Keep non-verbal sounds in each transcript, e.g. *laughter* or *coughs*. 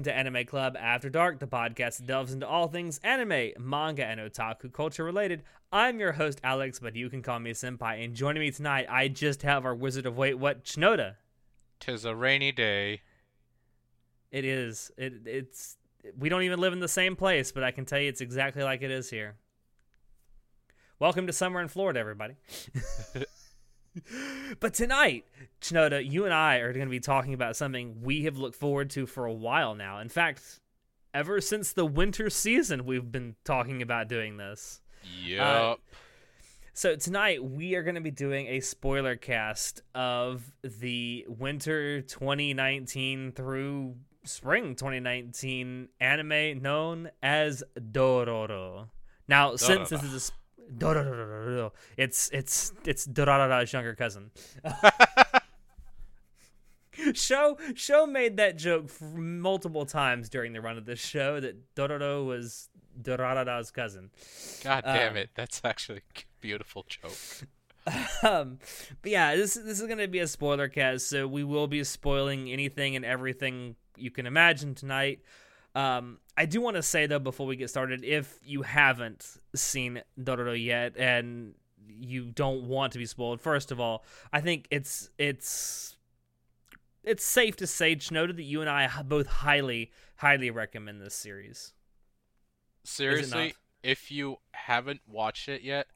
welcome to Anime Club After Dark, the podcast that delves into all things anime, manga, and otaku culture related. I'm your host, Alex, but you can call me Senpai. And joining me tonight, I just have our Wizard of Wait What, Shinoda. Tis a rainy day. It is. It, it's. We don't even live in the same place, but I can tell you it's exactly like it is here. Welcome to summer in Florida, everybody. *laughs* *laughs* but tonight, Shinoda, you and I are going to be talking about something we have looked forward to for a while now. In fact, ever since the winter season, we've been talking about doing this. Yep. Uh, so tonight we are going to be doing a spoiler cast of the winter 2019 through spring 2019 anime known as Dororo. Now, since this is a Dororo, it's it's it's Dorara's younger cousin. *laughs* show show made that joke multiple times during the run of this show that Dororo was Dorara's cousin. God damn um, it. That's actually a beautiful joke. *laughs* um, but yeah, this this is gonna be a spoiler cast, so we will be spoiling anything and everything you can imagine tonight. Um, I do want to say though before we get started, if you haven't seen Dororo yet and you don't want to be spoiled, first of all, I think it's it's it's safe to say, Shinoda, that you and I both highly highly recommend this series. Seriously, if you haven't watched it yet,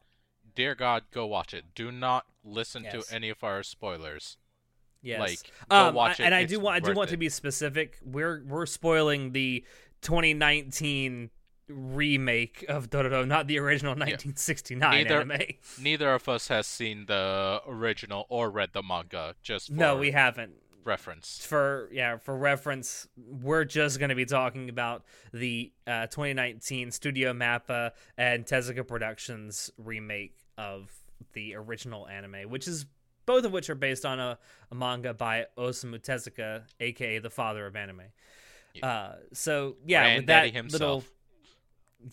dear God, go watch it. Do not listen Yes. to any of our spoilers. Yes. Like, go um, watch I- it. And I It's do want I do want to be specific. We're we're spoiling the 2019 remake of Dororo, not the original 1969 Neither- anime. *laughs* Neither of us has seen the original or read the manga, just for No, we haven't. Reference. For yeah, for reference, we're just going to be talking about the uh, 2019 Studio Mappa and Tezuka Productions remake of the original anime, which is both of which are based on a, a manga by Osamu Tezuka, aka the father of anime. Uh, so yeah, with that Granddaddy little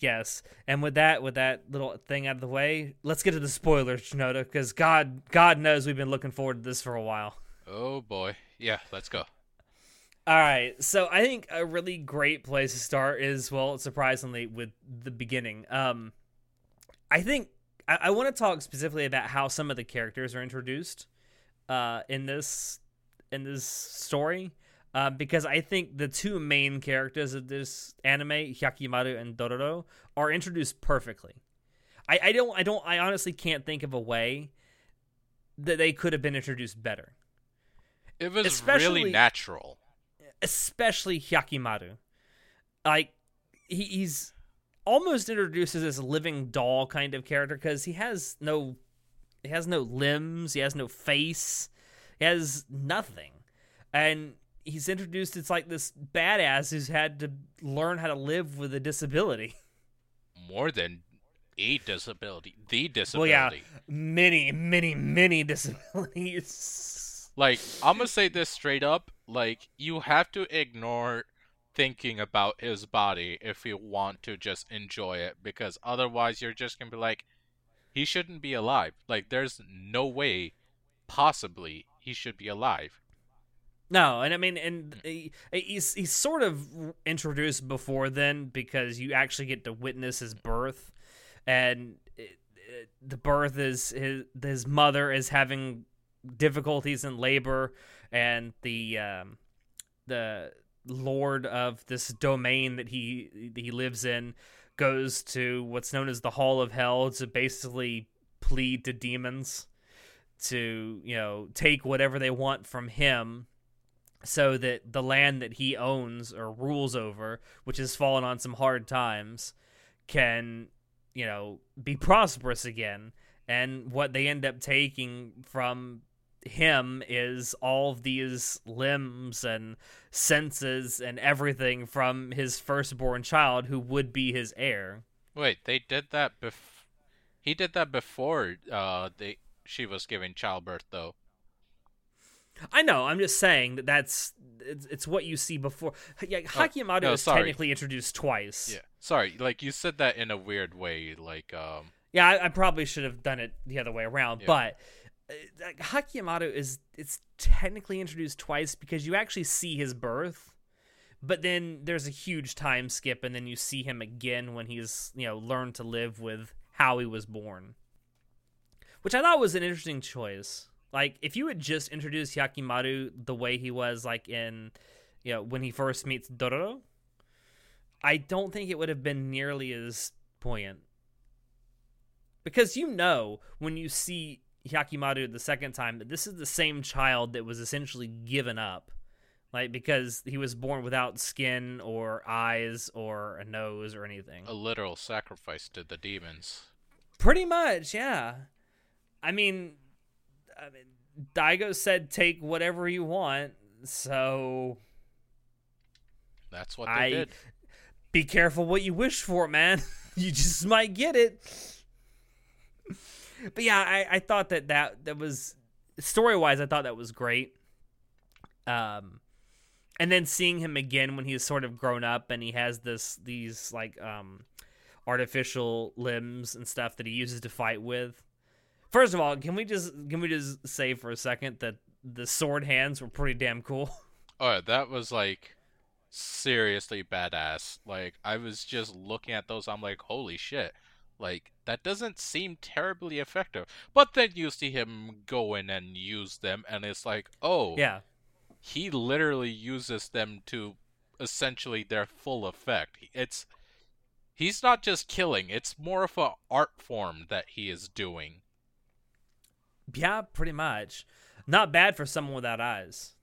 yes, and with that with that little thing out of the way, let's get to the spoilers, Shinoda, because God God knows we've been looking forward to this for a while. Oh boy. Yeah, let's go. All right, so I think a really great place to start is well, surprisingly, with the beginning. Um, I think I, I want to talk specifically about how some of the characters are introduced, uh, in this in this story, uh, because I think the two main characters of this anime, Hyakimaru and Dororo, are introduced perfectly. I, I don't I don't I honestly can't think of a way that they could have been introduced better. It was Especially- really natural. especially Hyakimaru. Like he, he's almost introduced as this living doll kind of character because he has no he has no limbs, he has no face, he has nothing, and he's introduced it's like this badass who's had to learn how to live with a disability. *laughs* More than a disability. The disability Well, yeah, many, many, many *laughs* disabilities. Like, I'm gonna say this straight up. Like, you have to ignore thinking about his body if you want to just enjoy it, because otherwise you're just gonna be like, he shouldn't be alive. Like, there's no way, possibly, he should be alive. No, and I mean, and he, he's he's sort of introduced before then because you actually get to witness his birth, and it, it, the birth is his his mother is having difficulties in labor, and the um, the lord of this domain that he he lives in goes to what's known as the Hall of Hell to basically plead to demons to you know take whatever they want from him so that the land that he owns or rules over, which has fallen on some hard times, can, you know, be prosperous again. And what they end up taking from him is all of these limbs and senses and everything from his firstborn child who would be his heir. Wait, they did that bef- He did that before uh they she was giving childbirth though. I know. I'm just saying that that's it's, it's what you see before. Yeah, Hyakimaru no, is technically introduced twice. Yeah. Sorry, like you said that in a weird way, like um Yeah, I, I probably should have done it the other way around, Yeah. but Uh, like, Hyakimaru is it's technically introduced twice because you actually see his birth, but then there's a huge time skip, and then you see him again when he's you know learned to live with how he was born, which I thought was an interesting choice. Like if you had just introduced Hyakimaru the way he was like in you know when he first meets Dororo, I don't think it would have been nearly as poignant. Because you know when you see Hyakimaru the second time that this is the same child that was essentially given up. Like because he was born without skin or eyes or a nose or anything. A literal sacrifice to the demons. Pretty much, yeah. I mean, I mean, Daigo said take whatever you want, so That's what they I did. be careful what you wish for, man. *laughs* you just might get it. But yeah, I, I thought that, that that was story wise. I thought that was great. Um, and then seeing him again when he's sort of grown up and he has this these like um artificial limbs and stuff that he uses to fight with. First of all, can we just can we just say for a second that the sword hands were pretty damn cool? *laughs* Oh, that was like seriously badass. Like I was just looking at those, I'm like, holy shit. Like that doesn't seem terribly effective. But then you see him go in and use them and it's like, oh yeah. he literally uses them to essentially their full effect. It's he's not just killing, it's more of a art form that he is doing. Yeah, pretty much. Not bad for someone without eyes.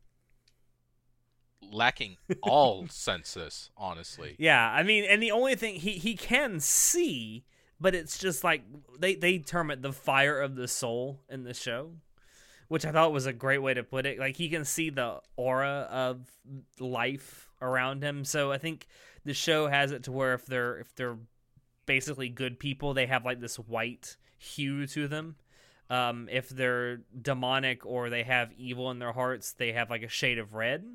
Lacking all *laughs* senses, honestly. Yeah, I mean, and the only thing he he can see, but it's just like they they term it the fire of the soul in the show, which I thought was a great way to put it. Like he can see the aura of life around him. So I think the show has it to where if they're if they're basically good people, they have like this white hue to them. Um, if they're demonic or they have evil in their hearts, they have like a shade of red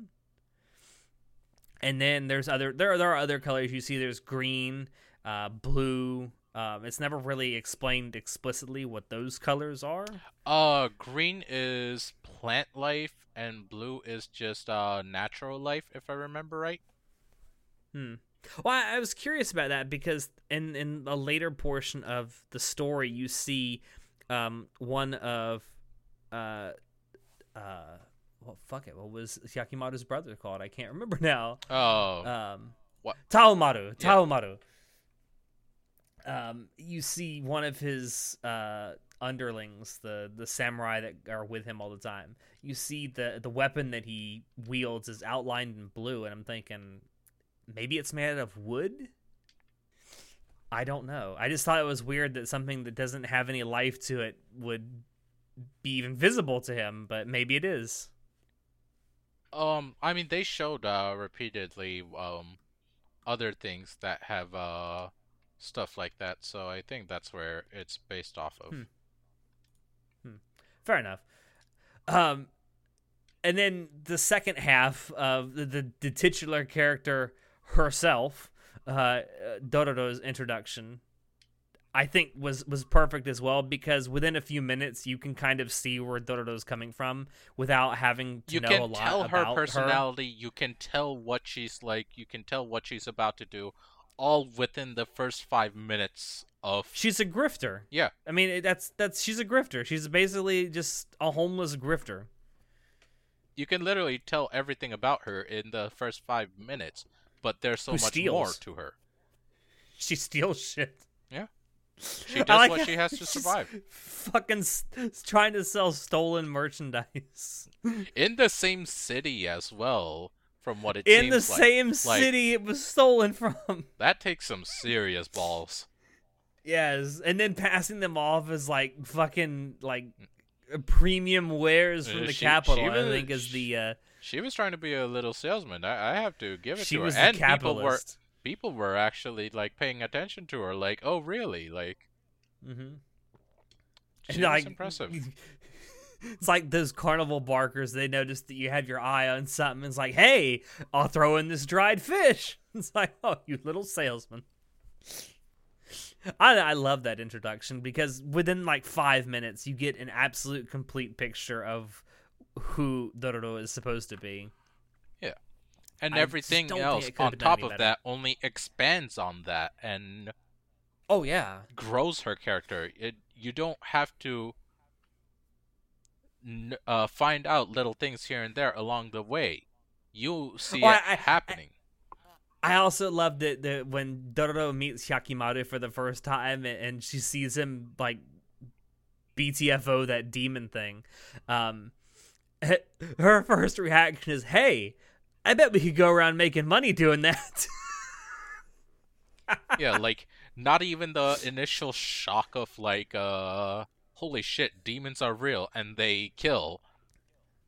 and then there's other there are, there are other colors you see there's green uh, blue um, it's never really explained explicitly what those colors are Uh, green is plant life, and blue is just uh natural life, if I remember right. hmm well I, I was curious about that because in in a later portion of the story you see um, one of uh uh well fuck it what was Hyakimaru's brother called I can't remember *laughs* now Oh, um, What? Tahomaru. Yeah. Um, you see one of his uh, underlings, the the samurai that are with him all the time. You see the the weapon that he wields is outlined in blue, and I'm thinking maybe it's made out of wood. I don't know. I just thought it was weird that something that doesn't have any life to it would be even visible to him, but maybe it is. um, I mean they showed uh repeatedly um other things that have uh stuff like that, so I think that's where it's based off of. Hmm. Fair enough. Um, and then the second half of the, the, the titular character herself, uh, Dororo's introduction, I think was was perfect as well because within a few minutes you can kind of see where Dororo's coming from without having to you know a lot tell her about personality you can tell what she's like you can tell what she's about to do all within the first five minutes of She's a grifter. yeah I mean, that's that's she's a grifter. She's basically just a homeless grifter. you can literally tell everything about her in the first five minutes but there's so Who much steals. more to her *laughs* She steals shit. Yeah. *laughs* She does like what she has to *laughs* she's survive Fucking s- trying to sell stolen merchandise in the same city as well from what it in the like. same Like, city it was stolen from. *laughs* that takes some serious balls Yes, and then passing them off as like fucking like premium wares from Uh, the she- capital. she I was- think is the uh, she was trying to be a little salesman i, I have to give it to her and people were capitalist. people were actually like paying attention to her like oh really like Mm-hmm. she was impressive *laughs* It's like those carnival barkers. They notice that you have your eye on something. It's like, hey, I'll throw in this dried fish. *laughs* It's like, oh, you little salesman. I I love that introduction because within like five minutes, you get an absolute complete picture of who Dororo is supposed to be. Yeah. And I everything else on top of better. that only expands on that and Oh yeah, grows her character. It you don't have to uh, find out little things here and there along the way. You see Well, it I- happening. I also loved it that when Dororo meets Hyakimaru for the first time and, and she sees him like BTFO that demon thing. Um, *laughs* her first reaction is, "Hey, I bet we could go around making money doing that." *laughs* yeah, like not even the initial shock of like, uh, holy shit, demons are real and they kill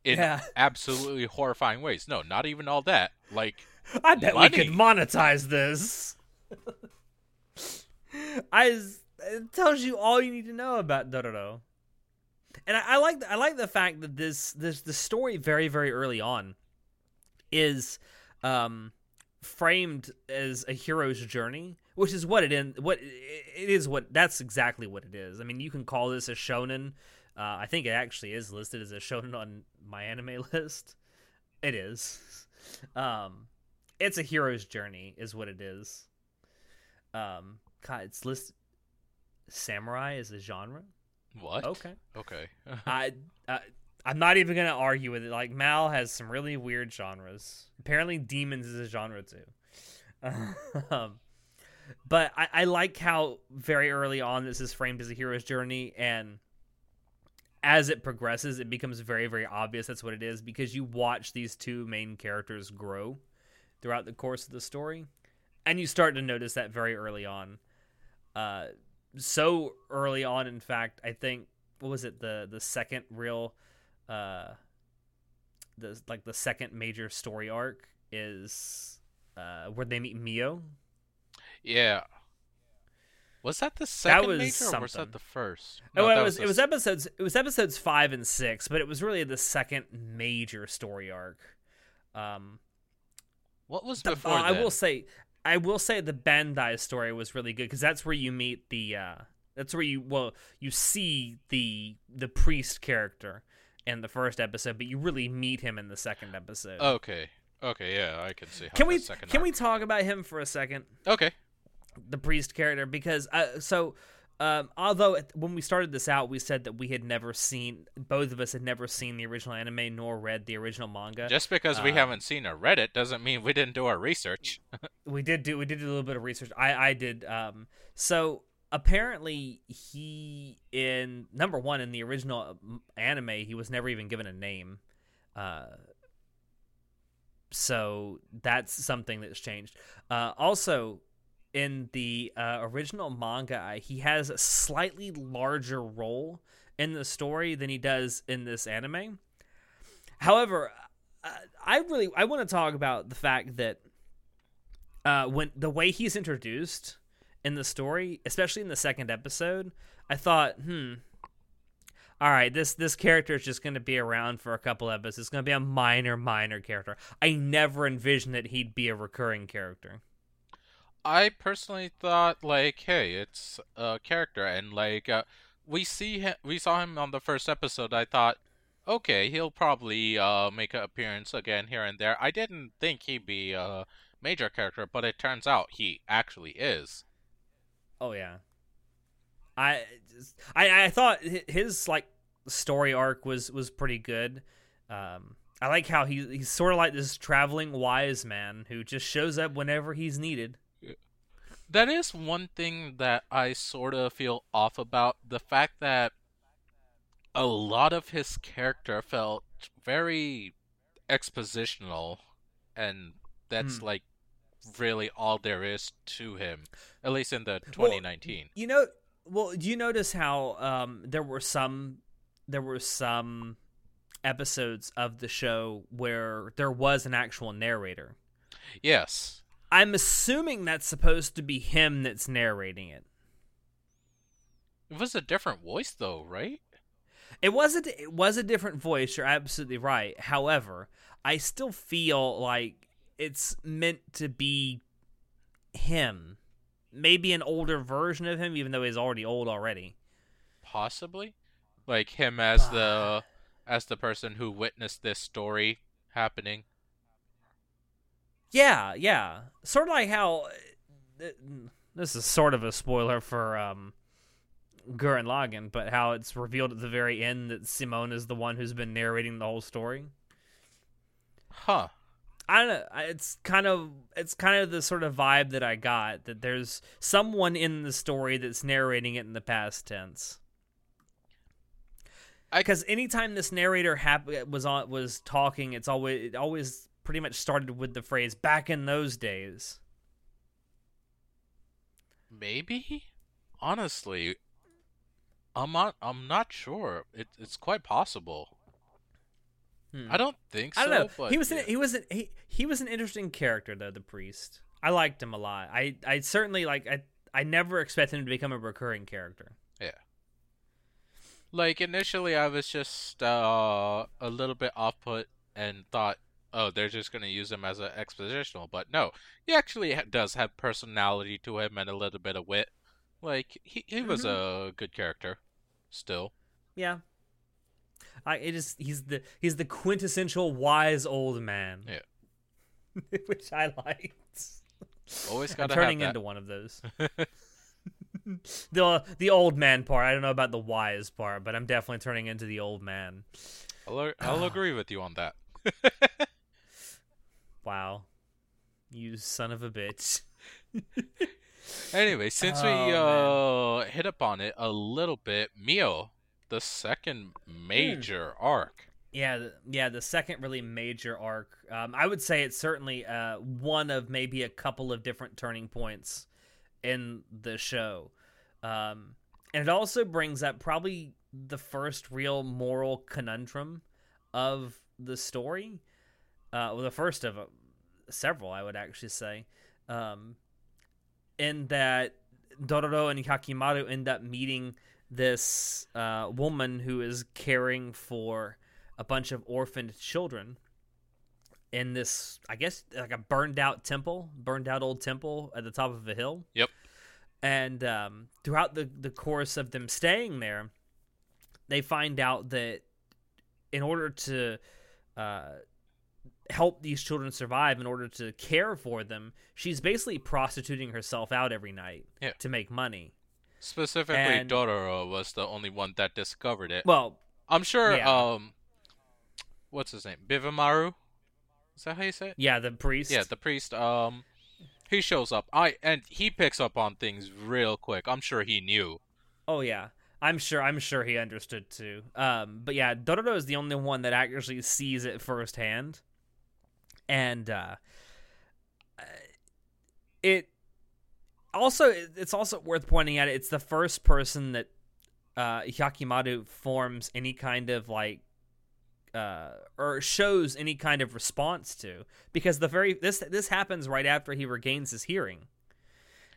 in Yeah. absolutely horrifying ways. No, not even all that. Like, I bet we could monetize this. I it tells you all you need to know about Dororo. And I, I like I like the fact that this this the story very very early on is um framed as a hero's journey, which is what it in what it is what that's exactly what it is. I mean, you can call this a shonen. Uh, I think it actually is listed as a shonen on my anime *laughs* list. It is. Um, it's a hero's journey, is what it is. Um, God, it's listed. Samurai is a genre. what? Okay. Okay. *laughs* I, I I'm not even gonna argue with it. Like Mal has some really weird genres. Apparently, demons is a genre too. *laughs* um, but I, I like how very early on this is framed as a hero's journey, and as it progresses, it becomes very very obvious that's what it is because you watch these two main characters grow throughout the course of the story, and you start to notice that very early on. Uh, so early on, in fact, I think what was it the the second real uh the like the second major story arc is uh where they meet Mio. Yeah. Was that the second was major or was that the first? Oh, No, it that was the it was episodes it was episodes 5 and 6, but it was really the second major story arc. Um What was the- before uh, I will say I will say the Bandai story was really good cuz that's where you meet the uh that's where you well you see the the priest character in the first episode, but you really meet him in the second episode. Okay. Okay, yeah, I can see how can we can we talk about him for a second? Okay. The priest character because uh, so um, although when we started this out we said that we had never seen both of us had never seen the original anime nor read the original manga. Just because we uh, haven't seen or read it doesn't mean we didn't do our research. *laughs* we did do we did do a little bit of research. I i did um so apparently he in number one in the original um, anime he was never even given a name. Uh so that's something that's changed. Uh also in the uh, original manga he has a slightly larger role in the story than he does in this anime however i really i want to talk about the fact that uh, when the way he's introduced in the story, especially in the second episode, I thought, hmm, all right, this this character is just going to be around for a couple episodes. It's going to be a minor, minor character. I never envisioned that he'd be a recurring character. I personally thought like, hey, it's a character, and like uh, we see him, we saw him on the first episode. I thought, okay, he'll probably uh, make an appearance again here and there. I didn't think he'd be a major character, but it turns out he actually is. Oh yeah, I just, I I thought his like story arc was was pretty good. Um, I like how he he's sort of like this traveling wise man who just shows up whenever he's needed. That is one thing that I sort of feel off about the fact that a lot of his character felt very expositional, and that's Hmm. like really all there is to him, at least in the 2019. You know, well, do you notice how um, there were some there were some episodes of the show where there was an actual narrator. Yes, I'm assuming that's supposed to be him that's narrating it. it was a different voice though, right? It was a it was a different voice. You're absolutely right. However, I still feel like it's meant to be him. Maybe an older version of him, even though he's already old already. Possibly, like him as the as the person who witnessed this story happening. Yeah, yeah. Sort of like how uh, this is sort of a spoiler for um Gurren Lagann, but how it's revealed at the very end that Simone is the one who's been narrating the whole story. Huh. I don't know. It's kind of it's kind of the sort of vibe that I got that there's someone in the story that's narrating it in the past tense. Because anytime this narrator hap- was on was talking, it's always it always pretty much started with the phrase "back in those days." Maybe? Honestly, I'm not. I'm not sure. It, it's quite possible. Hmm. I don't think so. I don't know. He was yeah. an, he was an, he, he was an interesting character though. The priest, I liked him a lot. I I certainly like I I never expected him to become a recurring character. Yeah. Like initially I was just uh, a little bit off put and thought, oh, they're just gonna use him as an expositional. But no, he actually ha- does have personality to him and a little bit of wit. Like he he was Mm-hmm. a good character, still. Yeah. I it is he's the he's the quintessential wise old man. Yeah. *laughs* Which I liked. Always gotta turning into one of those. *laughs* *laughs* the the old man part. I don't know about the wise part, but I'm definitely turning into the old man. I'll, I'll *sighs* agree with you on that. Wow. You son of a bitch. *laughs* Anyway, since we Oh, uh hit upon it a little bit, Mio, the second major arc. Yeah, yeah, the second really major arc. Um, I would say it's certainly uh, one of maybe a couple of different turning points in the show. Um, and it also brings up probably the first real moral conundrum of the story. Uh, well, the first of several, I would actually say. Um, in that Dororo and Hyakimaru end up meeting this uh, woman who is caring for a bunch of orphaned children in this, I guess, like a burned out temple, burned out old temple at the top of a hill. Yep. And um, throughout the, the course of them staying there, they find out that in order to uh, help these children survive, in order to care for them, she's basically prostituting herself out every night Yeah. to make money. Specifically, And- Dororo was the only one that discovered it. Well, I'm sure. yeah. Um, what's his name? Biwamaru. Is that how you say it? yeah, the priest. Yeah, the priest. Um, he shows up. I and he picks up on things real quick. I'm sure he knew. Oh yeah, I'm sure. I'm sure he understood too. Um, but yeah, Dororo is the only one that actually sees it firsthand, and uh, it also it's also worth pointing out it's the first person that uh, Hyakimaru forms any kind of like uh, or shows any kind of response to because the very this this happens right after he regains his hearing,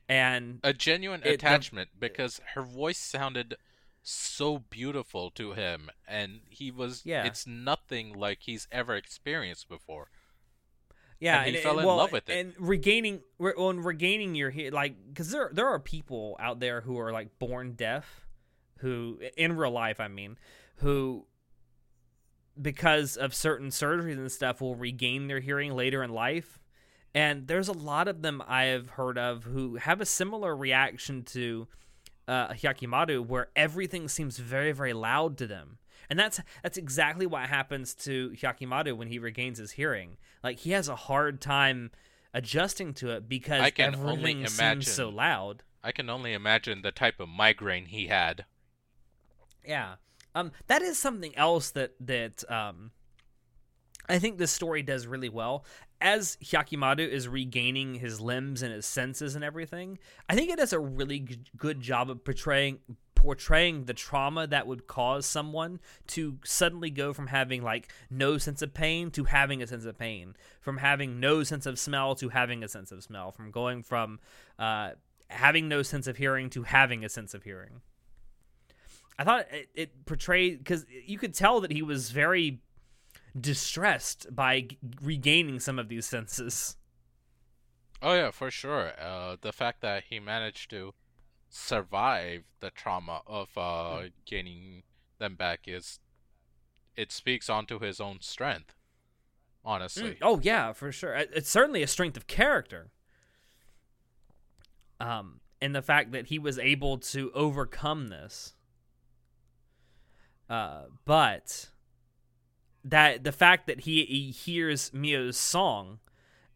and A genuine It- the- attachment because her voice sounded so beautiful to him, and he was. Yeah. It's nothing like he's ever experienced before. Yeah, And he fell in well, love with it. And regaining, well, and regaining your hearing, like, because there there are people out there who are like born deaf, who in real life, I mean, who because of certain surgeries and stuff will regain their hearing later in life. And there's a lot of them I have heard of who have a similar reaction to uh, Hyakimaru, where everything seems very, very loud to them. And that's that's exactly what happens to Hyakimaru when he regains his hearing. Like he has a hard time adjusting to it because I can only everything imagine. seems so loud. I can only imagine the type of migraine he had. Yeah. Um that is something else that that um I think this story does really well. As Hyakimaru is regaining his limbs and his senses and everything, I think it does a really g- good job of portraying portraying the trauma that would cause someone to suddenly go from having like no sense of pain to having a sense of pain, from having no sense of smell to having a sense of smell, from going from uh, having no sense of hearing to having a sense of hearing. I thought it, it portrayed because you could tell that he was very distressed by g- regaining some of these senses. Oh yeah, for sure. Uh, the fact that he managed to survive the trauma of uh, gaining them back is it speaks onto his own strength. honestly. Mm, oh yeah, for sure. It's certainly a strength of character. Um, and the fact that he was able to overcome this. Uh, but that the fact that he, he hears Mio's song,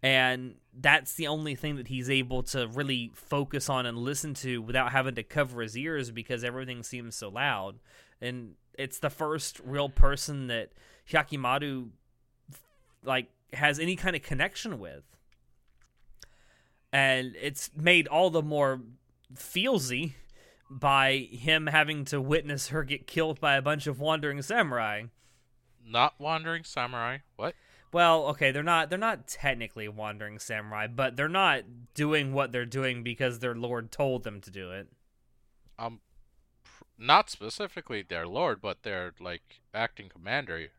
and that's the only thing that he's able to really focus on and listen to without having to cover his ears because everything seems so loud. And it's the first real person that Hyakimaru like has any kind of connection with. And it's made all the more feelsy by him having to witness her get killed by a bunch of wandering samurai. Not wandering samurai. What? Well, okay, they're not they're not technically wandering samurai, but they're not doing what they're doing because their lord told them to do it. Um, not specifically their lord, but their like acting commander.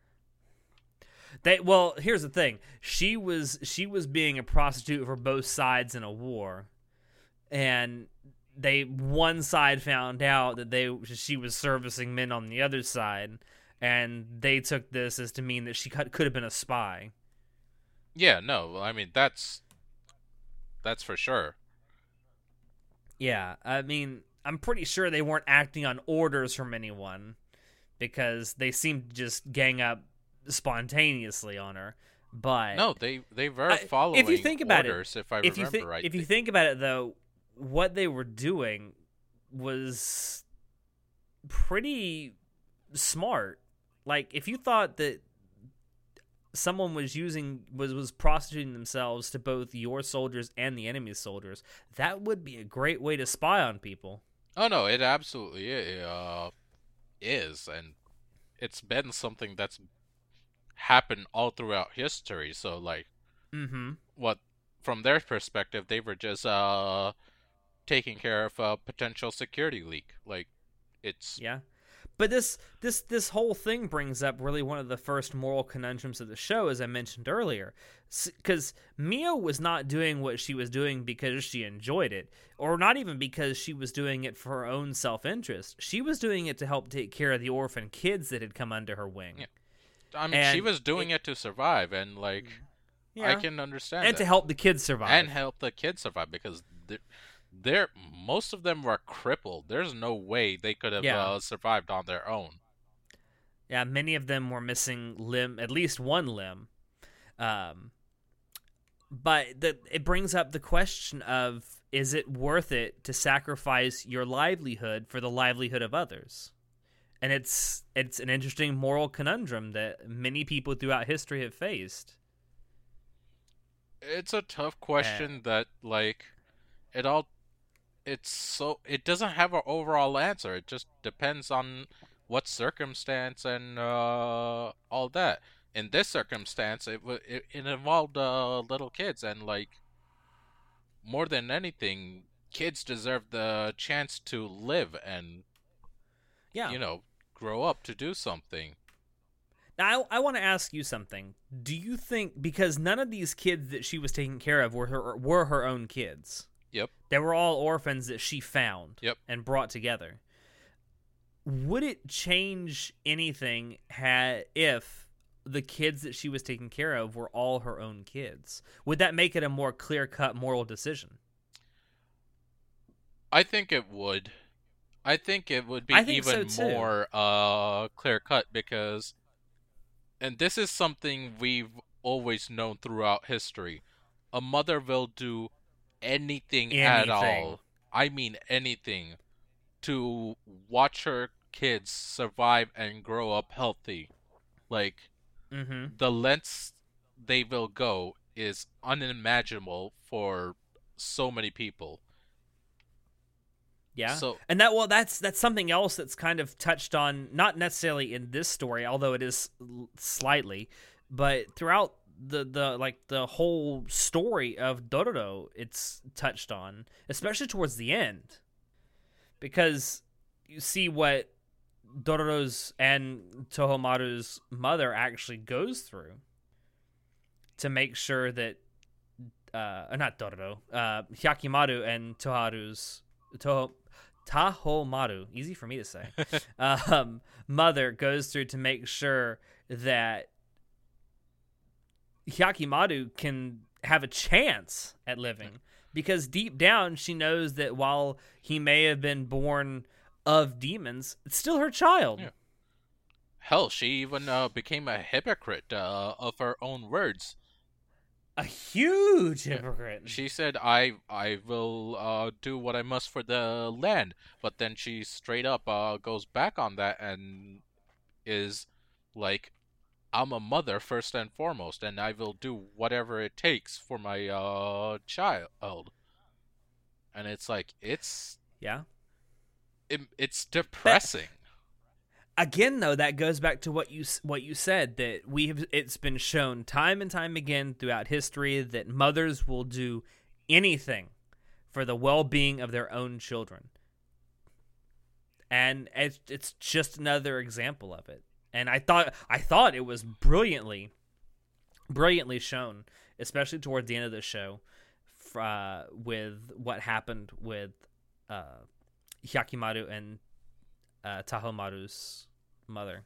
They well, here's the thing. She was she was being a prostitute for both sides in a war. And they one side found out that they she was servicing men on the other side and they took this as to mean that she could, have been a spy. Yeah, no, I mean that's that's for sure. Yeah, I mean, I'm pretty sure they weren't acting on orders from anyone because they seemed to just gang up spontaneously on her. But No, they they were I- following if you think about it, if I if you remember think right. if you think about it though, what they were doing was pretty smart. Like if you thought that someone was using was was prostituting themselves to both your soldiers and the enemy's soldiers, that would be a great way to spy on people. Oh no, it absolutely i- uh, is, and it's been something that's happened all throughout history. So like, Mm-hmm. what from their perspective, they were just uh taking care of a potential security leak. Like, it's Yeah. But this this this whole thing brings up really one of the first moral conundrums of the show, as I mentioned earlier, because Mio was not doing what she was doing because she enjoyed it, or not even because she was doing it for her own self interest. She was doing it to help take care of the orphan kids that had come under her wing. Yeah. I mean, she was doing it, to survive, and like, I Yeah. can understand and that. to help the kids survive. and help the kids survive because they're, most of them were crippled. There's no way they could have Yeah. uh, survived on their own. Yeah, many of them were missing limb, at least one limb. Um, but the, it brings up the question of is it worth it to sacrifice your livelihood for the livelihood of others? And it's it's an interesting moral conundrum that many people throughout history have faced. It's a tough question that like it all it's so it doesn't have an overall answer. It just depends on what circumstance and uh, all that. In this circumstance, it it, it involved uh, little kids and like more than anything, kids deserve the chance to live and Yeah. you know grow up to do something. Now, I, I want to ask you something. Do you think because none of these kids that she was taking care of were her were her own kids? Yep. They were all orphans that she found Yep. and brought together. Would it change anything had if the kids that she was taking care of were all her own kids? Would that make it a more clear-cut moral decision? I think it would. I think it would be think so, even more uh, clear cut because, and this is something we've always known throughout history. A mother will do anything, at all. I mean anything to watch her kids survive and grow up healthy. Like Mm-hmm. the lengths they will go is unimaginable for so many people. Yeah. So and that well that's that's something else that's kind of touched on not necessarily in this story although it is slightly but throughout the the like the whole story of Dororo it's touched on especially towards the end. Because you see what Dororo's and Tohomaru's mother actually goes through to make sure that uh not Dororo uh Hyakimaru and Toharu's Toho Tahomaru, easy for me to say, *laughs* um, mother goes through to make sure that Hyakimaru can have a chance at living because deep down she knows that while he may have been born of demons, it's still her child. Yeah. Hell, she even uh, became a hypocrite uh, of her own words. A huge hypocrite. She said, "I I will uh, do what I must for the land," but then she straight up uh, goes back on that and is like, "I'm a mother first and foremost, and I will do whatever it takes for my uh, child." And it's like it's yeah, it, it's depressing. again though that goes back to what you what you said that we have it's been shown time and time again throughout history that mothers will do anything for the well-being of their own children and it's it's just another example of it and i thought i thought it was brilliantly brilliantly shown especially towards the end of the show uh, with what happened with uh, Hyakimaru and uh, Tahomaru's mother.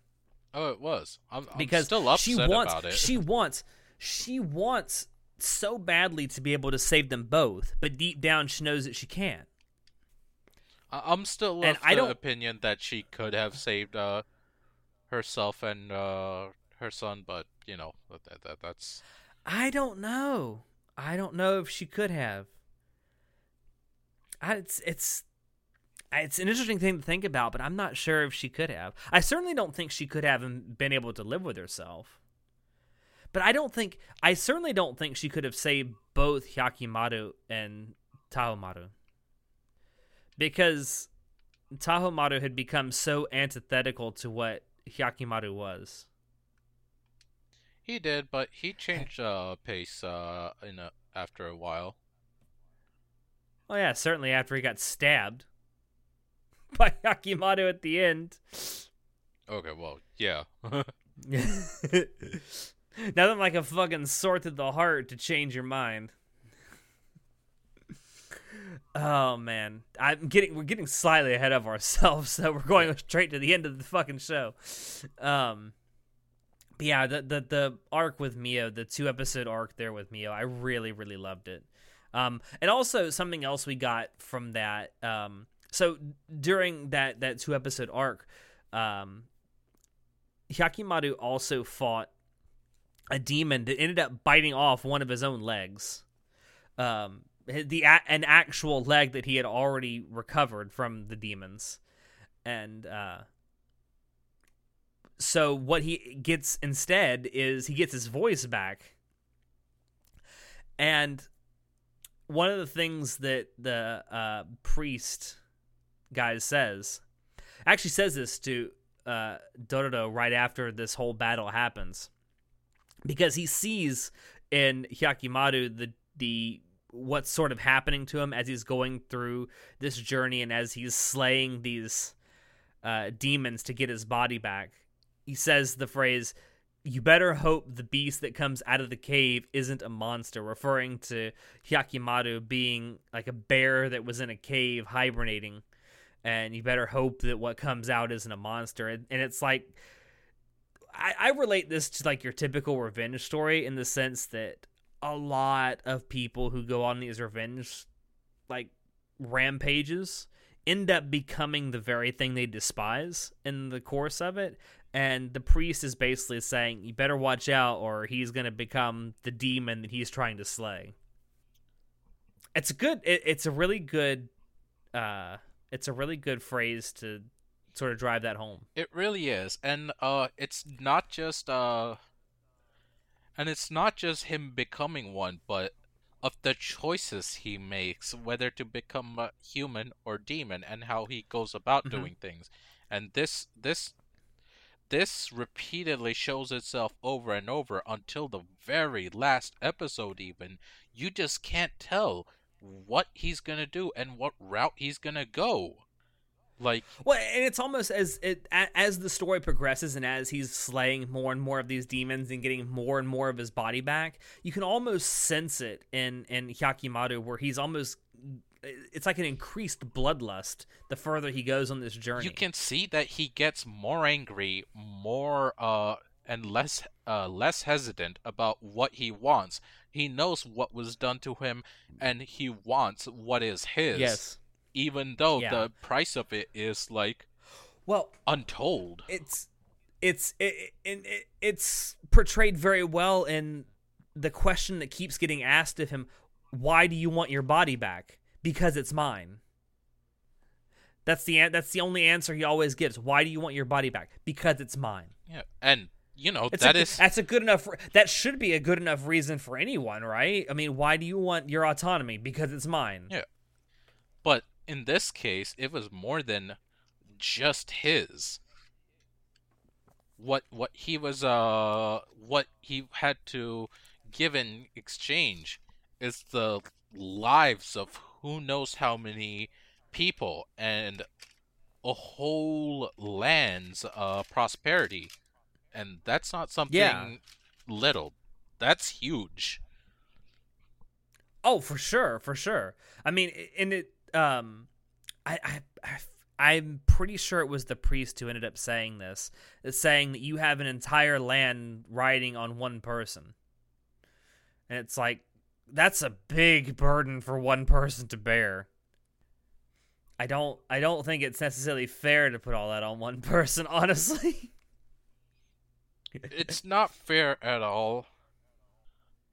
Oh, it was. I'm, I'm because still upset she wants, about it. She wants, she wants so badly to be able to save them both, but deep down she knows that she can't. I'm still and of I don't... opinion that she could have saved uh, herself and uh, her son, but you know that, that that's. I don't know. I don't know if she could have. I, it's it's it's an interesting thing to think about, but I'm not sure if she could have. I certainly don't think she could have been able to live with herself. But I don't think I certainly don't think she could have saved both Hyakimaru and Tahomaru. Because Tahomaru had become so antithetical to what Hyakimaru was. He did, but he changed uh, pace uh, in a, after a while. Oh yeah, certainly after he got stabbed *laughs* by Hyakimaru at the end. Okay, well, yeah. *laughs* *laughs* Nothing like a fucking sword to the heart to change your mind. Oh man, I'm getting we're getting slightly ahead of ourselves, *laughs* so we're going straight to the end of the fucking show. Um, but yeah, the the the arc with Mio, the two episode arc there with Mio, I really really loved it. Um, and also something else we got from that. Um, so during that that two episode arc, um, Hyakimaru also fought a demon that ended up biting off one of his own legs. Um, the an actual leg that he had already recovered from the demons, and uh, so what he gets instead is he gets his voice back, and one of the things that the uh, priest guy says actually says this to uh, right after this whole battle happens. Because he sees in Hyakimaru the the what's sort of happening to him as he's going through this journey and as he's slaying these uh, demons to get his body back. He says the phrase, "You better hope the beast that comes out of the cave isn't a monster," referring to Hyakimaru being like a bear that was in a cave hibernating, and you better hope that what comes out isn't a monster. And, and it's like. I, I relate this to like your typical revenge story in the sense that a lot of people who go on these revenge like rampages end up becoming the very thing they despise in the course of it. And the priest is basically saying you better watch out or he's going to become the demon that he's trying to slay. It's a good it, it's a really good uh it's a really good phrase to sort of drive that home. It really is. And uh it's not just uh and it's not just him becoming one, but of the choices he makes, whether to become a human or demon, and how he goes about mm-hmm. doing things. And this this this repeatedly shows itself over and over until the very last episode even. You just can't tell what he's gonna do and what route he's gonna go. Like, well, and it's almost as it as the story progresses and as he's slaying more and more of these demons and getting more and more of his body back, you can almost sense it in in Hyakimaru where he's almost it's like an increased bloodlust the further he goes on this journey. You can see that he gets more angry, more uh and less uh, less hesitant about what he wants. He knows what was done to him, and he wants what is his. Yes. Even though Yeah. the price of it is like Well, untold. it's it's it, it, it, it's portrayed very well in the question that keeps getting asked of him why do you want your body back? Because it's mine. That's the that's the only answer he always gives. Why do you want your body back? Because it's mine. Yeah, and you know it's that a, is that's a good enough that should be a good enough reason for anyone right? I mean why do you want your autonomy? Because it's mine. Yeah. But in this case, it was more than just his. What what he was uh what he had to give in exchange is the lives of who knows how many people and a whole land's uh prosperity. And that's not something Yeah. little. That's huge. Oh, for sure, for sure. I mean, and it. Um, I, I, I, I'm pretty sure it was the priest who ended up saying this, saying that you have an entire land riding on one person, and it's like that's a big burden for one person to bear. I don't, I don't think it's necessarily fair to put all that on one *laughs* person, honestly. it's not fair at all.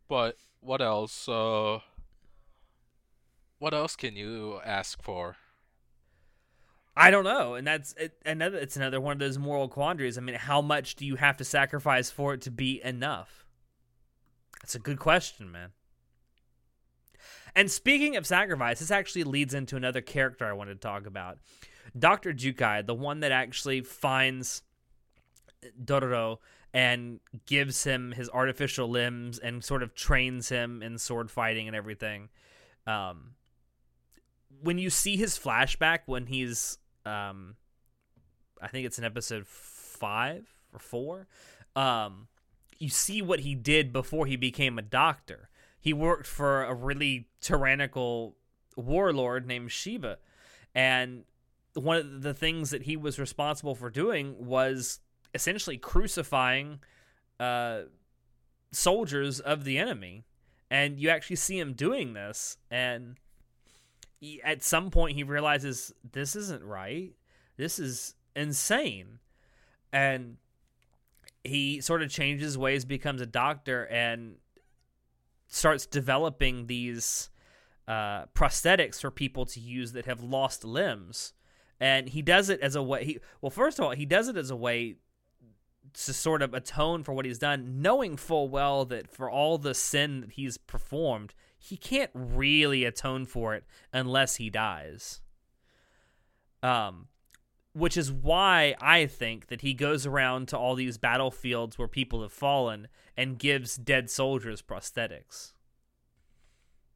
But what else? Uh, what else can you ask for? I don't know, and that's it, another. It's another one of those moral quandaries. I mean, how much do you have to sacrifice for it to be enough? That's a good question, man. And speaking of sacrifice, this actually leads into another character I wanted to talk about, Doctor Jukai, the one that actually finds Dororo and gives him his artificial limbs and sort of trains him in sword fighting and everything. Um, when you see his flashback when he's um I think it's in episode 5 or 4 um you see what he did before he became a doctor. He worked for a really tyrannical warlord named Shiba and one of the things that he was responsible for doing was essentially crucifying uh soldiers of the enemy and you actually see him doing this and at some point he realizes this isn't right. This is insane. And he sort of changes ways becomes a doctor and starts developing these uh, prosthetics for people to use that have lost limbs. And he does it as a way he well first of all he does it as a way to sort of atone for what he's done, knowing full well that for all the sin that he's performed, he can't really atone for it unless he dies. Um, which is why I think that he goes around to all these battlefields where people have fallen and gives dead soldiers prosthetics.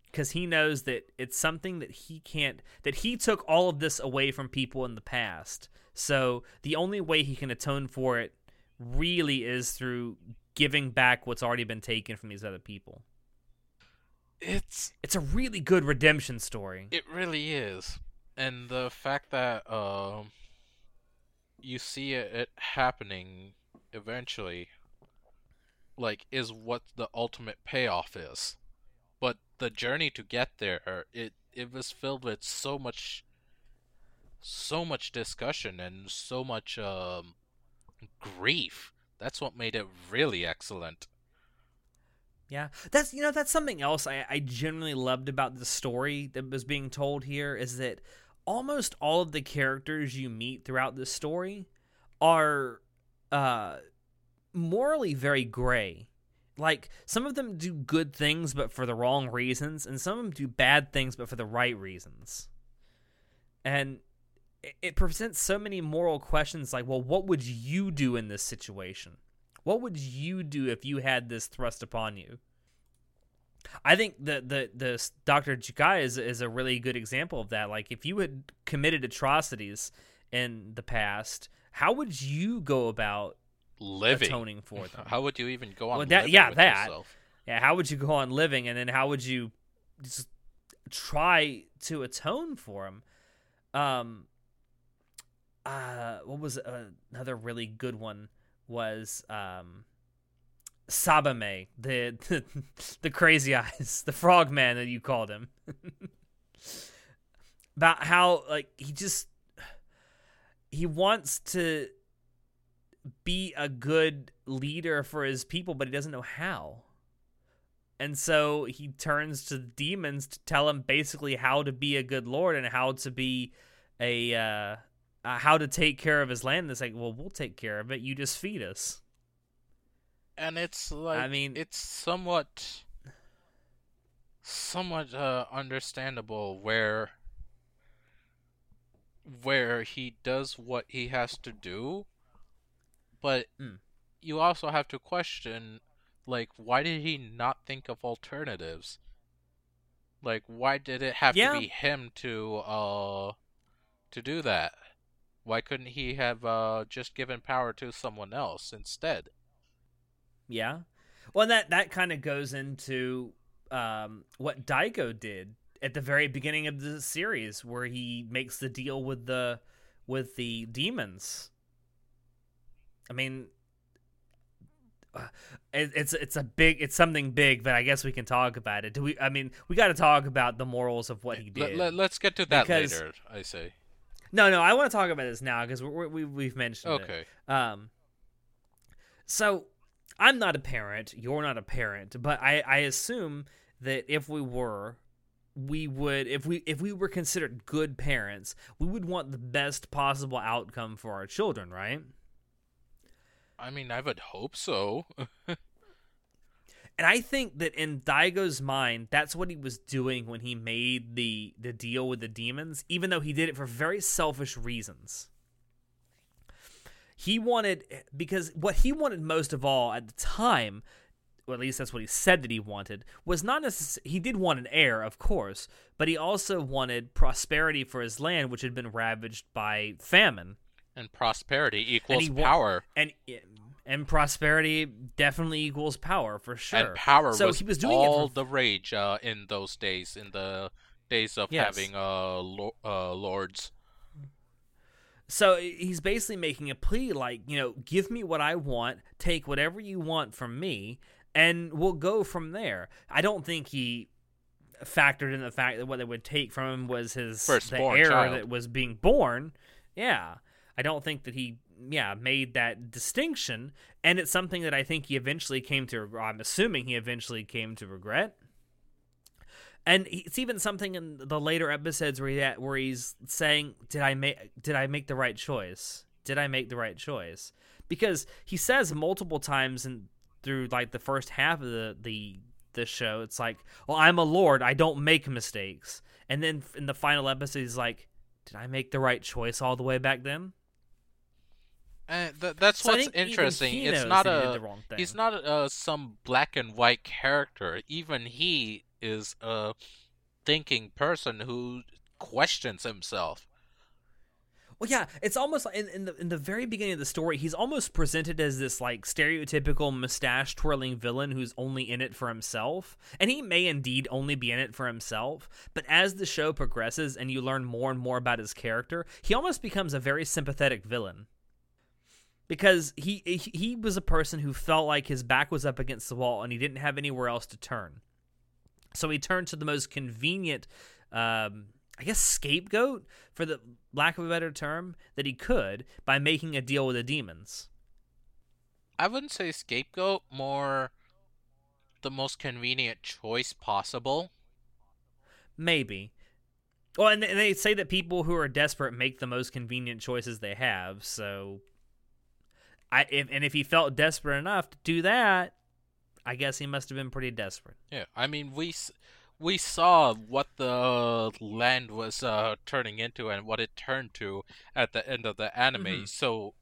Because he knows that it's something that he can't, that he took all of this away from people in the past. So the only way he can atone for it really is through giving back what's already been taken from these other people. It's It's a really good redemption story. it really is, and the fact that um you see it, it happening eventually, like, is what the ultimate payoff is. But the journey to get there, it it was filled with so much, so much discussion and so much um grief. That's what made it really excellent. Yeah, that's you know that's something else I, I genuinely loved about the story that was being told here is that almost all of the characters you meet throughout this story are uh, morally very gray. Like some of them do good things but for the wrong reasons, and some of them do bad things but for the right reasons. And it, it presents so many moral questions like, well, what would you do in this situation? What would you do if you had this thrust upon you? I think the the the Doctor Jukai is is a really good example of that. Like if you had committed atrocities in the past, how would you go about Living. atoning for them? *laughs* How would you even go on Well, that- living yeah, that. yourself? Yeah, how would you go on living, and then how would you just try to atone for them? Um, uh, what was uh, another really good one? Was um, Sabame, the, the the crazy *laughs* eyes, the frog man that you called him. *laughs* About how like he just he wants to be a good leader for his people, but he doesn't know how. And so he turns to demons to tell him basically how to be a good lord and how to be a uh, uh, how to take care of his land. And it's like, well, we'll take care of it. You just feed us. And it's like, I mean, it's somewhat, somewhat uh, understandable where, where he does what he has to do, but mm. you also have to question, like, why did he not think of alternatives? Like, why did it have yeah. to be him to, uh, to do that? Why couldn't he have uh, just given power to someone else instead? Yeah. Well, that that kind of goes into um, what Daigo did at the very beginning of the series, where he makes the deal with the with the demons. I mean, uh, it, it's it's a big it's something big, but I guess we can talk about it. Do we? I mean, we got to talk about the morals of what he did. Let, us get to that because, later. I say. No, no, I want to talk about this now because we we've mentioned okay. it. Um, so I'm not a parent. You're not a parent, but I I assume that if we were, we would if we if we were considered good parents, we would want the best possible outcome for our children, right? I mean, I would hope so. *laughs* And I think that in Daigo's mind, that's what he was doing when he made the the deal with the demons, even though he did it for very selfish reasons. He wanted because what he wanted most of all at the time, or at least that's what he said that he wanted, was not necessarily he did want an heir, of course, but he also wanted prosperity for his land, which had been ravaged by famine. And prosperity equals and power. And and prosperity definitely equals power for sure. And power so was he was doing all for... the rage uh, in those days, in the days of yes. having uh, lo- uh, lords. So he's basically making a plea like, you know, give me what I want, take whatever you want from me, and we'll go from there. I don't think he factored in the fact that what they would take from him was his First the heir that was being born. Yeah. I don't think that he yeah, made that distinction, and it's something that I think he eventually came to. I'm assuming he eventually came to regret. And it's even something in the later episodes where he where he's saying, "Did I make Did I make the right choice? Did I make the right choice?" Because he says multiple times and through like the first half of the the the show, it's like, "Well, I'm a lord. I don't make mistakes." And then in the final episode, he's like, "Did I make the right choice all the way back then?" And th- that's so what's interesting. It's not a he's not a, some black and white character. Even he is a thinking person who questions himself. Well, yeah, it's almost in, in the in the very beginning of the story, he's almost presented as this like stereotypical mustache twirling villain who's only in it for himself, and he may indeed only be in it for himself. But as the show progresses and you learn more and more about his character, he almost becomes a very sympathetic villain because he he was a person who felt like his back was up against the wall and he didn't have anywhere else to turn. So he turned to the most convenient, um, I guess, scapegoat for the lack of a better term that he could by making a deal with the demons. I wouldn't say scapegoat, more the most convenient choice possible. Maybe. Well, and they say that people who are desperate make the most convenient choices they have, so I if, and if he felt desperate enough to do that, I guess he must have been pretty desperate. Yeah, I mean we we saw what the land was uh, turning into and what it turned to at the end of the anime. Mm-hmm. So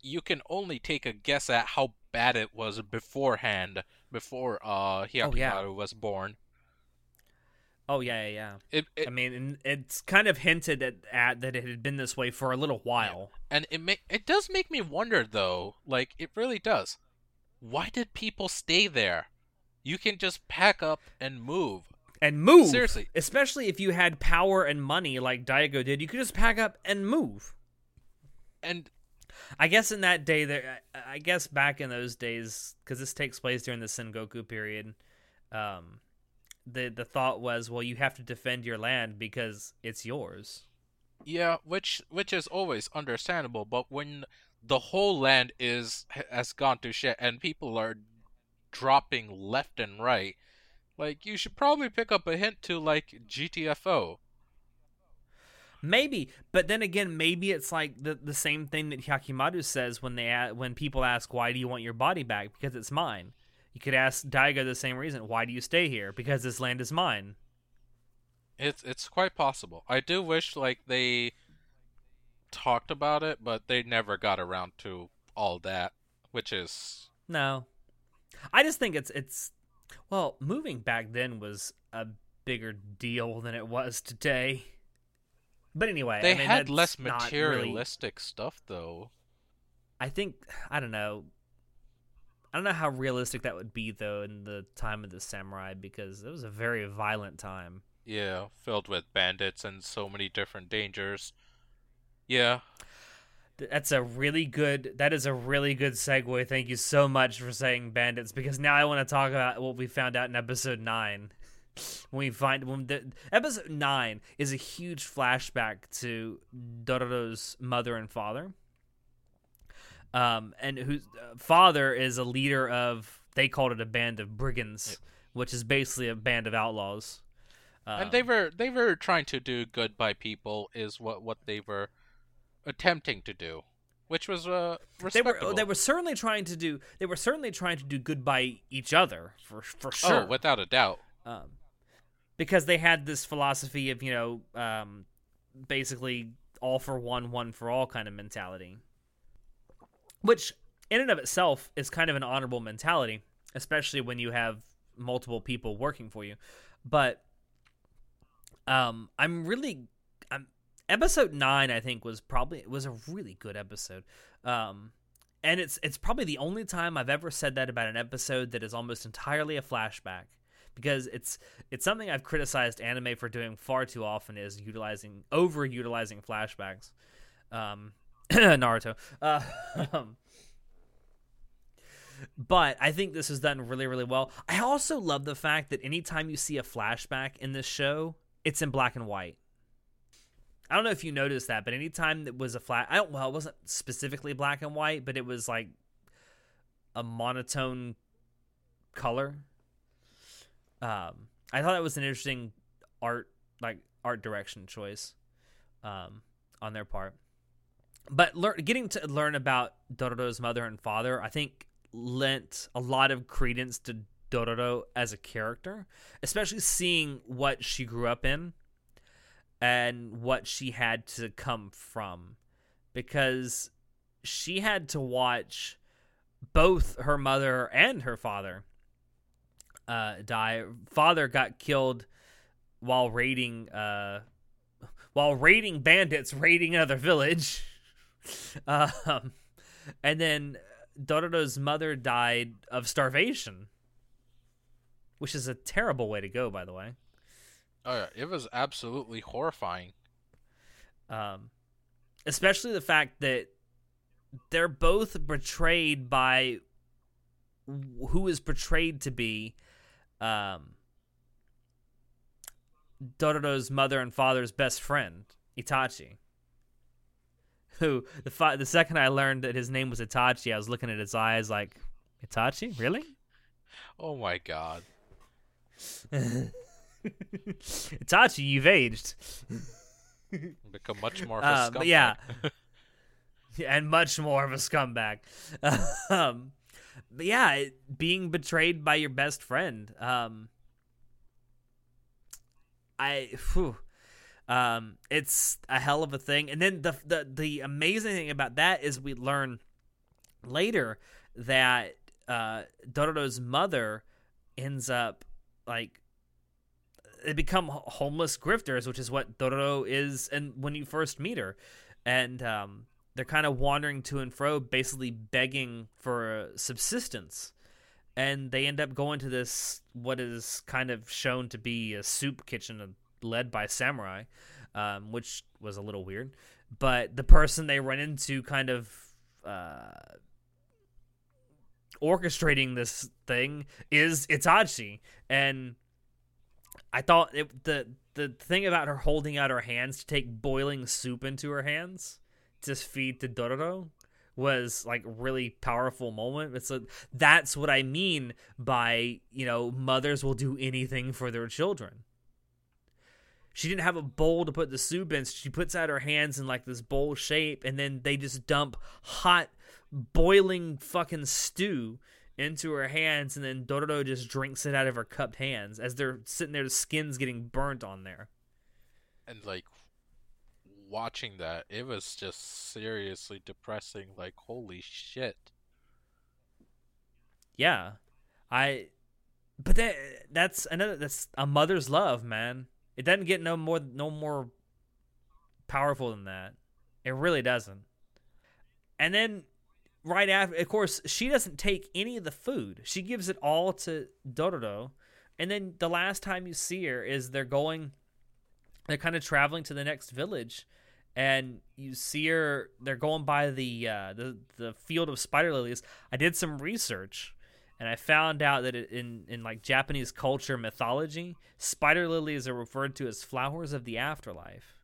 you can only take a guess at how bad it was beforehand, before uh oh, yeah. was born. Oh yeah, yeah. yeah. It, it, I mean, it's kind of hinted at, at, that it had been this way for a little while. And it ma- it does make me wonder though. Like it really does. Why did people stay there? You can just pack up and move. And move. Seriously. Especially if you had power and money like Daigo did, you could just pack up and move. And I guess in that day, there. I I guess back in those days, because this takes place during the Sengoku period, um, the the thought was, well, you have to defend your land because it's yours. Yeah, which which is always understandable, but when the whole land is has gone to shit and people are dropping left and right, like you should probably pick up a hint to like GTFO. Maybe, but then again, maybe it's like the the same thing that Hyakimaru says when they when people ask why do you want your body back because it's mine. You could ask Daigo the same reason. Why do you stay here? Because this land is mine. It's it's quite possible. I do wish like they talked about it, but they never got around to all that, which is No, I just think it's it's well, moving back then was a bigger deal than it was today. But anyway, they I mean, had less not really- materialistic stuff though. I think I don't know. I don't know how realistic that would be though in the time of the samurai because it was a very violent time. Yeah, filled with bandits and so many different dangers. Yeah, That's a really good. That is a really good segue. Thank you so much for saying bandits because now I want to talk about what we found out in episode nine. *laughs* When we find when the episode nine is a huge flashback to Dororo's mother and father, um, and whose uh, father is a leader of they called it a band of brigands, which is basically a band of outlaws. Um, and they were they were trying to do good by people is what what they were attempting to do, which was uh they were they were certainly trying to do they were certainly trying to do good by each other for for sure. oh, without a doubt. um, because they had this philosophy of you know um, basically all for one, one for all kind of mentality, which in and of itself is kind of an honorable mentality, especially when you have multiple people working for you. But um, I'm really, I'm episode nine. I think was probably was a really good episode. Um, and it's it's probably the only time I've ever said that about an episode that is almost entirely a flashback because it's it's something I've criticized anime for doing far too often is utilizing over utilizing flashbacks. Um, *coughs* Naruto. Uh, *laughs* but I think this is done really really well. I also love the fact that anytime you see a flashback in this show, it's in black and white. I don't know if you noticed that, but anytime that was a flat, I don't. Well, it wasn't specifically black and white, but it was like a monotone color. Um, I thought that was an interesting art, like art direction choice, um, on their part. But lear- getting to learn about Dororo's mother and father, I think lent a lot of credence to Dororo as a character, especially seeing what she grew up in and what she had to come from because she had to watch both her mother and her father uh, die. Father got killed while raiding uh, while raiding bandits raiding another village. *laughs* um, and then Dororo's mother died of starvation, which is a terrible way to go, by the way. Oh yeah, it was absolutely horrifying. um, especially the fact that they're both betrayed by who is portrayed to be um, Dororo's mother and father's best friend, Itachi. *laughs* Who the fi- the second I learned that his name was Itachi, I was looking at his eyes like, Itachi, really? Oh my god. *laughs* Itachi, you've aged. *laughs* Become much more of a scumbag. but yeah. and much more of a scumbag. um, but yeah, it, being betrayed by your best friend. Um, I, whew, um, it's a hell of a thing. And then the the the amazing thing about that is we learn later that uh, Dororo's mother ends up like they become homeless grifters, which is what Dororo is, and when you first meet her, and um, they're kind of wandering to and fro, basically begging for subsistence, and they end up going to this what is kind of shown to be a soup kitchen led by samurai, um, which was a little weird, but the person they run into kind of uh, orchestrating this thing is Itachi, and I thought it, the the thing about her holding out her hands to take boiling soup into her hands to feed to Dororo was like really powerful moment. It's a, that's what I mean by you know mothers will do anything for their children. She didn't have a bowl to put the soup in. So she puts out her hands in like this bowl shape, and then they just dump hot, boiling fucking stew into her hands, and then Dororo just drinks it out of her cupped hands as they're sitting there, the skin's getting burnt on there. And like watching that, it was just seriously depressing. Like, holy shit. Yeah, I. But that that's another that's a mother's love, man. It doesn't get no more no more powerful than that. It really doesn't. And then right after, of course, she doesn't take any of the food. She gives it all to Dororo. And then the last time you see her is they're going, they're kind of traveling to the next village, and you see her. They're going by the uh, the the field of spider lilies. I did some research, and I found out that in in like Japanese culture mythology, spider lilies are referred to as flowers of the afterlife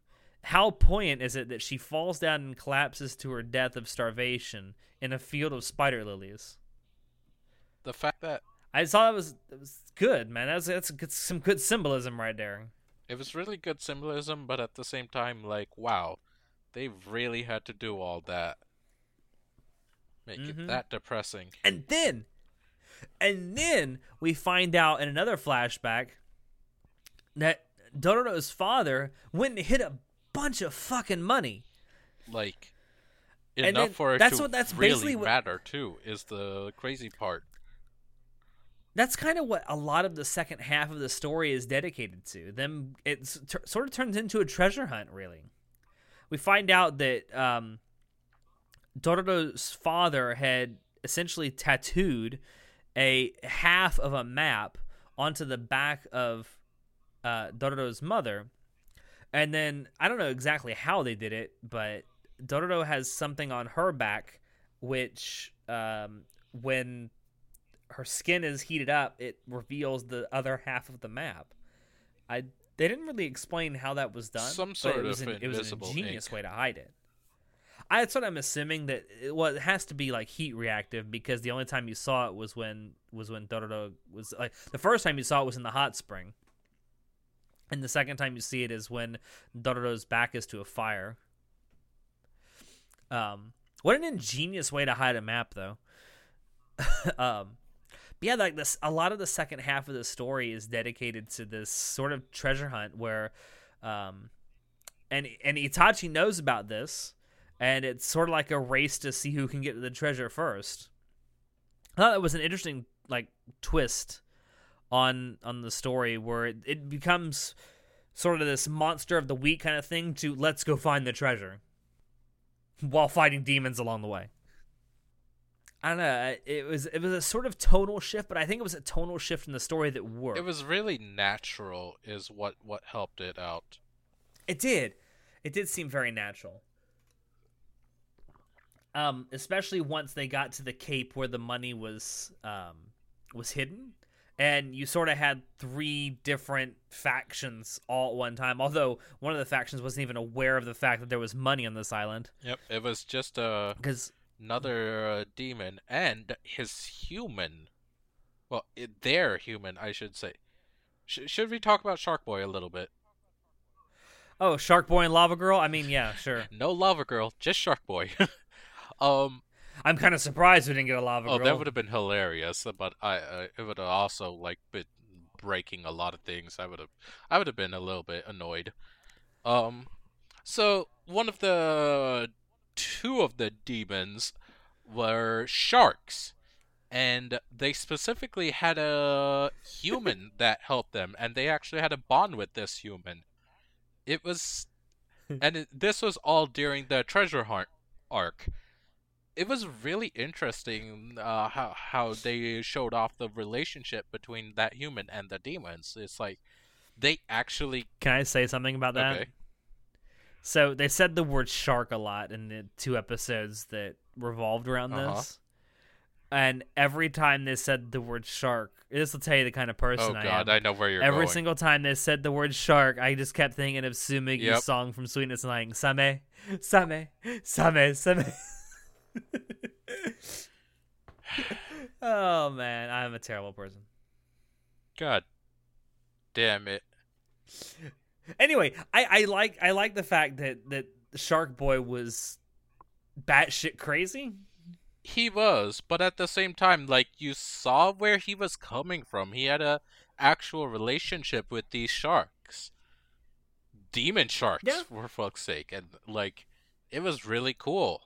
how poignant is it that she falls down and collapses to her death of starvation in a field of spider lilies? The fact that I saw that was it was good, man. That's that's good, some good symbolism right there. it was really good symbolism, but at the same time, like, wow, they really had to do all that. Make Mhm. it that depressing. And then, and then we find out in another flashback that Dororo's father went and hit a bunch of fucking money. Like, And enough then for it that's to what- that's really basically what- matter too. Is the crazy part. that's kind of what a lot of the second half of the story is dedicated to. Them, it sort of turns into a treasure hunt. Really, we find out that um, Dororo's father had essentially tattooed a half of a map onto the back of uh, Dororo's mother, and then I don't know exactly how they did it, but Dororo has something on her back, which um, when her skin is heated up, it reveals the other half of the map. I they didn't really explain how that was done. Some sort it was of an, it was an ingenious ink. way to hide it. I, that's what I'm assuming that it, well, it has to be like heat reactive because the only time you saw it was when was when Dororo was like the first time you saw it was in the hot spring, and the second time you see it is when Dororo's back is to a fire. Um, what an ingenious way to hide a map, though. *laughs* um, but yeah, like this, a lot of the second half of the story is dedicated to this sort of treasure hunt where, um, and and Itachi knows about this, and it's sort of like a race to see who can get to the treasure first. I thought that was an interesting like twist on on the story where it, it becomes sort of this monster of the week kind of thing to let's go find the treasure while fighting demons along the way. I don't know. It was it was a sort of tonal shift, but I think it was a tonal shift in the story that worked. It was really natural, is what what helped it out. It did. It did seem very natural. Um, especially once they got to the cape where the money was um was hidden, and you sort of had three different factions all at one time. Although one of the factions wasn't even aware of the fact that there was money on this island, Yep, it was just uh, because another uh, demon and his human. Well, it, their human, I should say. Sh- should we talk about Shark Boy a little bit? oh, Shark Boy and Lava Girl. I mean, yeah, sure. *laughs* No Lava Girl, just Shark Boy. *laughs* um, I'm kind of surprised we didn't get a Lava oh, Girl. that would have been hilarious, but I uh, it would have also like been breaking a lot of things. I would have I would have been a little bit annoyed. Um, so one of the two of the demons were sharks, and they specifically had a human *laughs* that helped them, and they actually had a bond with this human. It was, *laughs* and it, this was all during the treasure hunt arc it was really interesting uh, how how they showed off the relationship between that human and the demons. It's like they actually Can I say something about that? okay. So they said the word shark a lot in the two episodes that revolved around Uh-huh. this. And every time they said the word shark, this will tell you the kind of person I Oh I god, am. I know where you're Every going. single time they said the word shark, I just kept thinking of Tsumugi's Yep. song from Sweetness and Light, Same, Same, Same, Same. Oh man, I'm a terrible person. God damn it. Anyway, I, I like I like the fact that that Shark Boy was batshit crazy. He was, but at the same time, like you saw where he was coming from. He had a actual relationship with these sharks. Demon sharks, Yeah. for fuck's sake. And like it was really cool.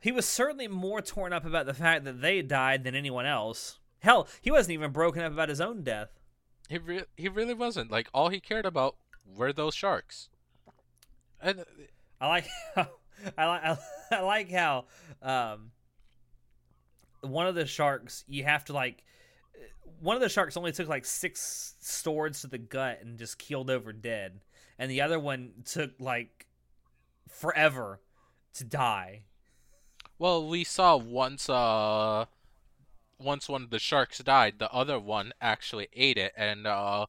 He was certainly more torn up about the fact that they died than anyone else. Hell, he wasn't even broken up about his own death. He re- he really wasn't. Like all he cared about were those sharks. And I like how *laughs* I like *laughs* I like how um one of the sharks you have to like one of the sharks only took like six swords to the gut and just keeled over dead, and the other one took like forever to die. Well, we saw once uh once one of the sharks died, the other one actually ate it and uh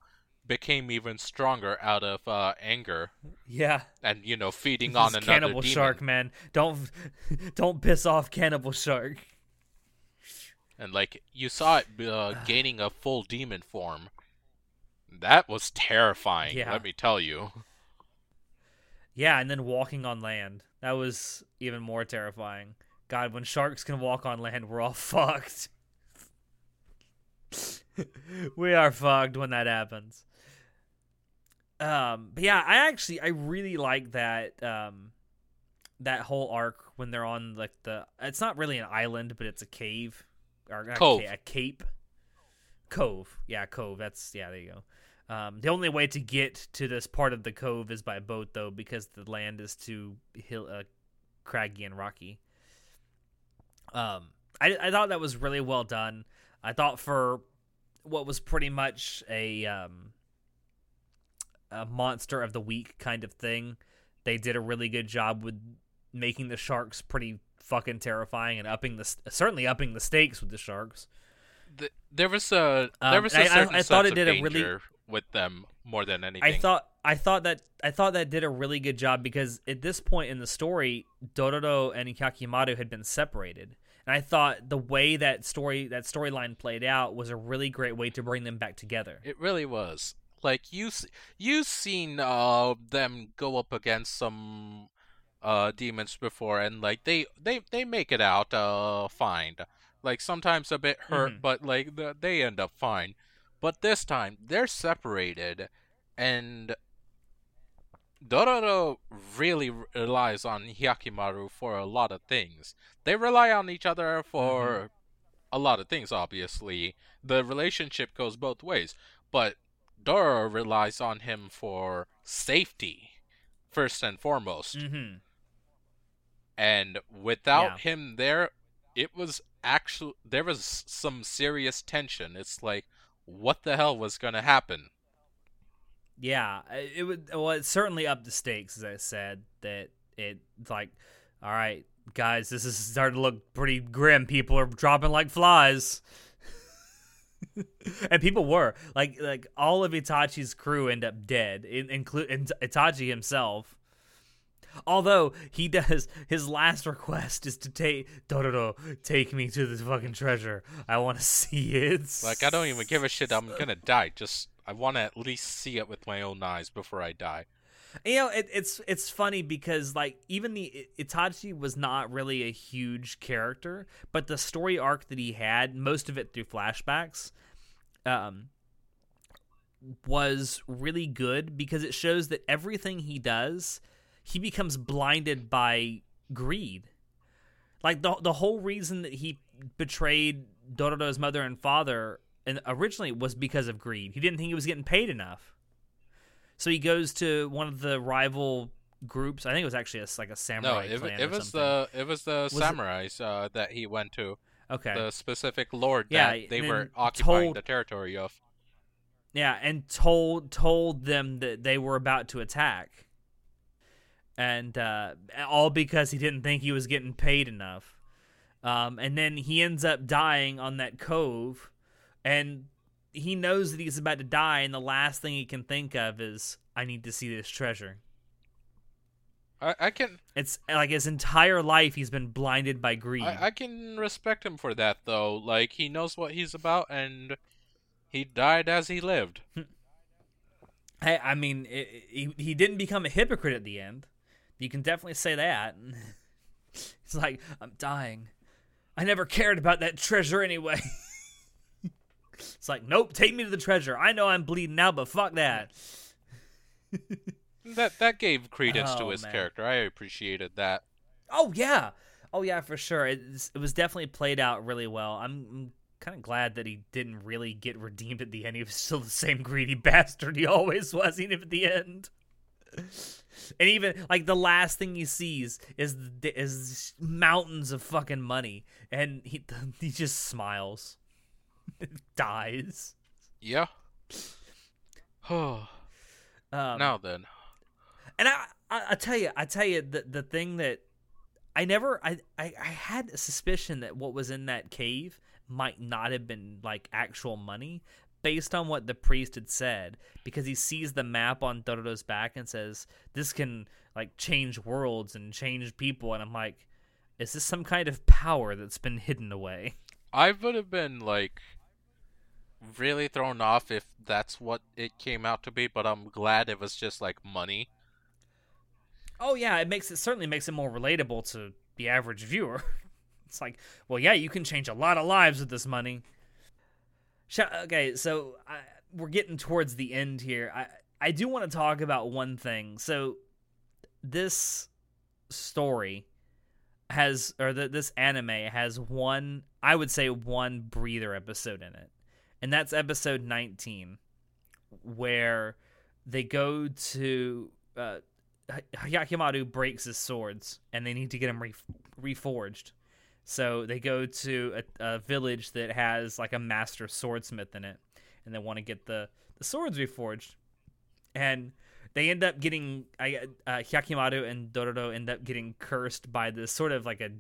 became even stronger out of uh anger Yeah, and you know feeding on This another cannibal demon. shark, man. Don't don't piss off cannibal shark. and like you saw it uh, gaining a full demon form. That was terrifying. Yeah. Let me tell you. Yeah, and then walking on land. That was even more terrifying. God, when sharks can walk on land, we're all *laughs* fucked. *laughs* we are fucked when that happens. Um, but yeah, I actually I really like that um that whole arc when they're on like the it's not really an island, but it's a cave or Cove. a cape. Cove. Yeah, cove. That's yeah, there you go. Um, the only way to get to this part of the cove is by boat, though, because the land is too hill, uh, craggy and rocky. Um, I I thought that was really well done. I thought for what was pretty much a um a monster of the week kind of thing, they did a really good job with making the sharks pretty fucking terrifying and upping the certainly upping the stakes with the sharks. Th- there was a Um, there was a I- I- certain I thought it did a really- with them more than anything. I thought I thought that I thought that did a really good job because at this point in the story, Dororo and Hyakimaru had been separated. And I thought the way that story that storyline played out was a really great way to bring them back together. It really was. Like you, you seen uh them go up against some uh demons before, and like they they they make it out uh fine. Like sometimes a bit hurt, Mhm. but like the, they end up fine. But this time they're separated, and Dororo really relies on Hyakimaru for a lot of things. They rely on each other for a lot of things, obviously. The relationship goes both ways, but Dororo relies on him for safety, first and foremost. Mm-hmm. And without Yeah. him there, it was actually there was some serious tension. It's like, what the hell was gonna happen? Yeah, it would. Well, it certainly up the stakes, as I said. That it like, all right, guys, this is starting to look pretty grim. People are dropping like flies, *laughs* and people were like, like all of Itachi's crew end up dead, in, include Itachi himself. Although he does, his last request is to take Dororo, take me to this fucking treasure. I want to *laughs* see it. Like I don't even give a shit. I'm gonna die. Just I want to at least see it with my own eyes before I die. You know, it, it's it's funny because like even the Itachi was not really a huge character, but the story arc that he had, most of it through flashbacks, um, was really good because it shows that everything he does, he becomes blinded by greed. Like the the whole reason that he betrayed Dororo's mother and father and originally was because of greed. He didn't think he was getting paid enough. So he goes to one of the rival groups. I think it was actually a, like a No, samurai it, clan it was something. the it was the it- samurais uh, that he went to. okay. The specific lord Yeah, that they were occupying told- the territory of. Yeah, and told told them that they were about to attack. And uh, all because he didn't think he was getting paid enough. Um, and then he ends up dying on that cove, and he knows that he's about to die, and the last thing he can think of is, "I need to see this treasure." I, I can It's like his entire life he's been blinded by greed. I, I can respect him for that though. Like he knows what he's about, and he died as he lived. *laughs* Hey, I mean, it, it- he he didn't become a hypocrite at the end. You can definitely say that. *laughs* It's like, I'm dying. I never cared about that treasure anyway. *laughs* it's like, nope, take me to the treasure. I know I'm bleeding now, but fuck that. *laughs* That that gave credence to Oh, his man. character. I appreciated that. Oh yeah, oh yeah, for sure. It's, it was definitely played out really well. I'm, I'm kind of glad that he didn't really get redeemed at the end. He was still the same greedy bastard he always was, even at the end. And even like the last thing he sees is is mountains of fucking money, and he *laughs* he just smiles, *laughs* dies. Yeah. *sighs* Um, now then. And I, I, I tell you, I tell you, the the thing that I never, I, I, I had a suspicion that what was in that cave might not have been like actual money, based on what the priest had said, because he sees the map on Dororo's back and says this can like change worlds and change people, and I'm like, is this some kind of power that's been hidden away? I would have been like really thrown off if that's what it came out to be, but I'm glad it was just like money. Oh yeah, it makes it certainly makes it more relatable to the average viewer. *laughs* It's like, well, yeah, you can change a lot of lives with this money. Okay, so I, we're getting towards the end here. I I do want to talk about one thing. So this story has, or the, this anime has one, I would say, one breather episode in it, and that's episode nineteen, where they go to. Uh, Hyakimaru breaks his swords, and they need to get him re- reforged. So they go to a, a village that has like a master swordsmith in it, and they want to get the, the swords reforged. And they end up getting I uh, Hyakimaru and Dororo end up getting cursed by this sort of like a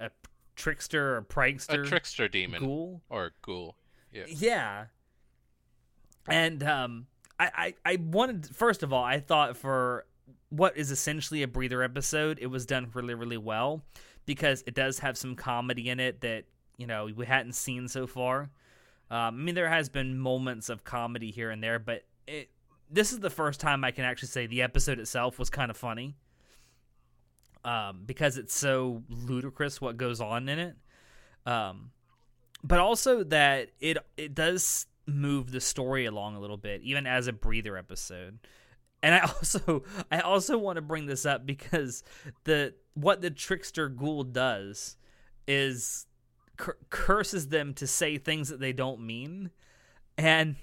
a trickster or prankster A trickster demon ghoul. or ghoul. Yeah. Yeah. And um I, I I wanted first of all, I thought for what is essentially a breather episode, it was done really, really well because it does have some comedy in it that, you know, we hadn't seen so far. Um, I mean there has been moments of comedy here and there, but it this is the first time I can actually say the episode itself was kind of funny. Um, because it's so ludicrous what goes on in it. Um, but also that it it does move the story along a little bit, even as a breather episode. And I *laughs* also I also want to bring this up because the what the trickster ghoul does is cur- curses them to say things that they don't mean, and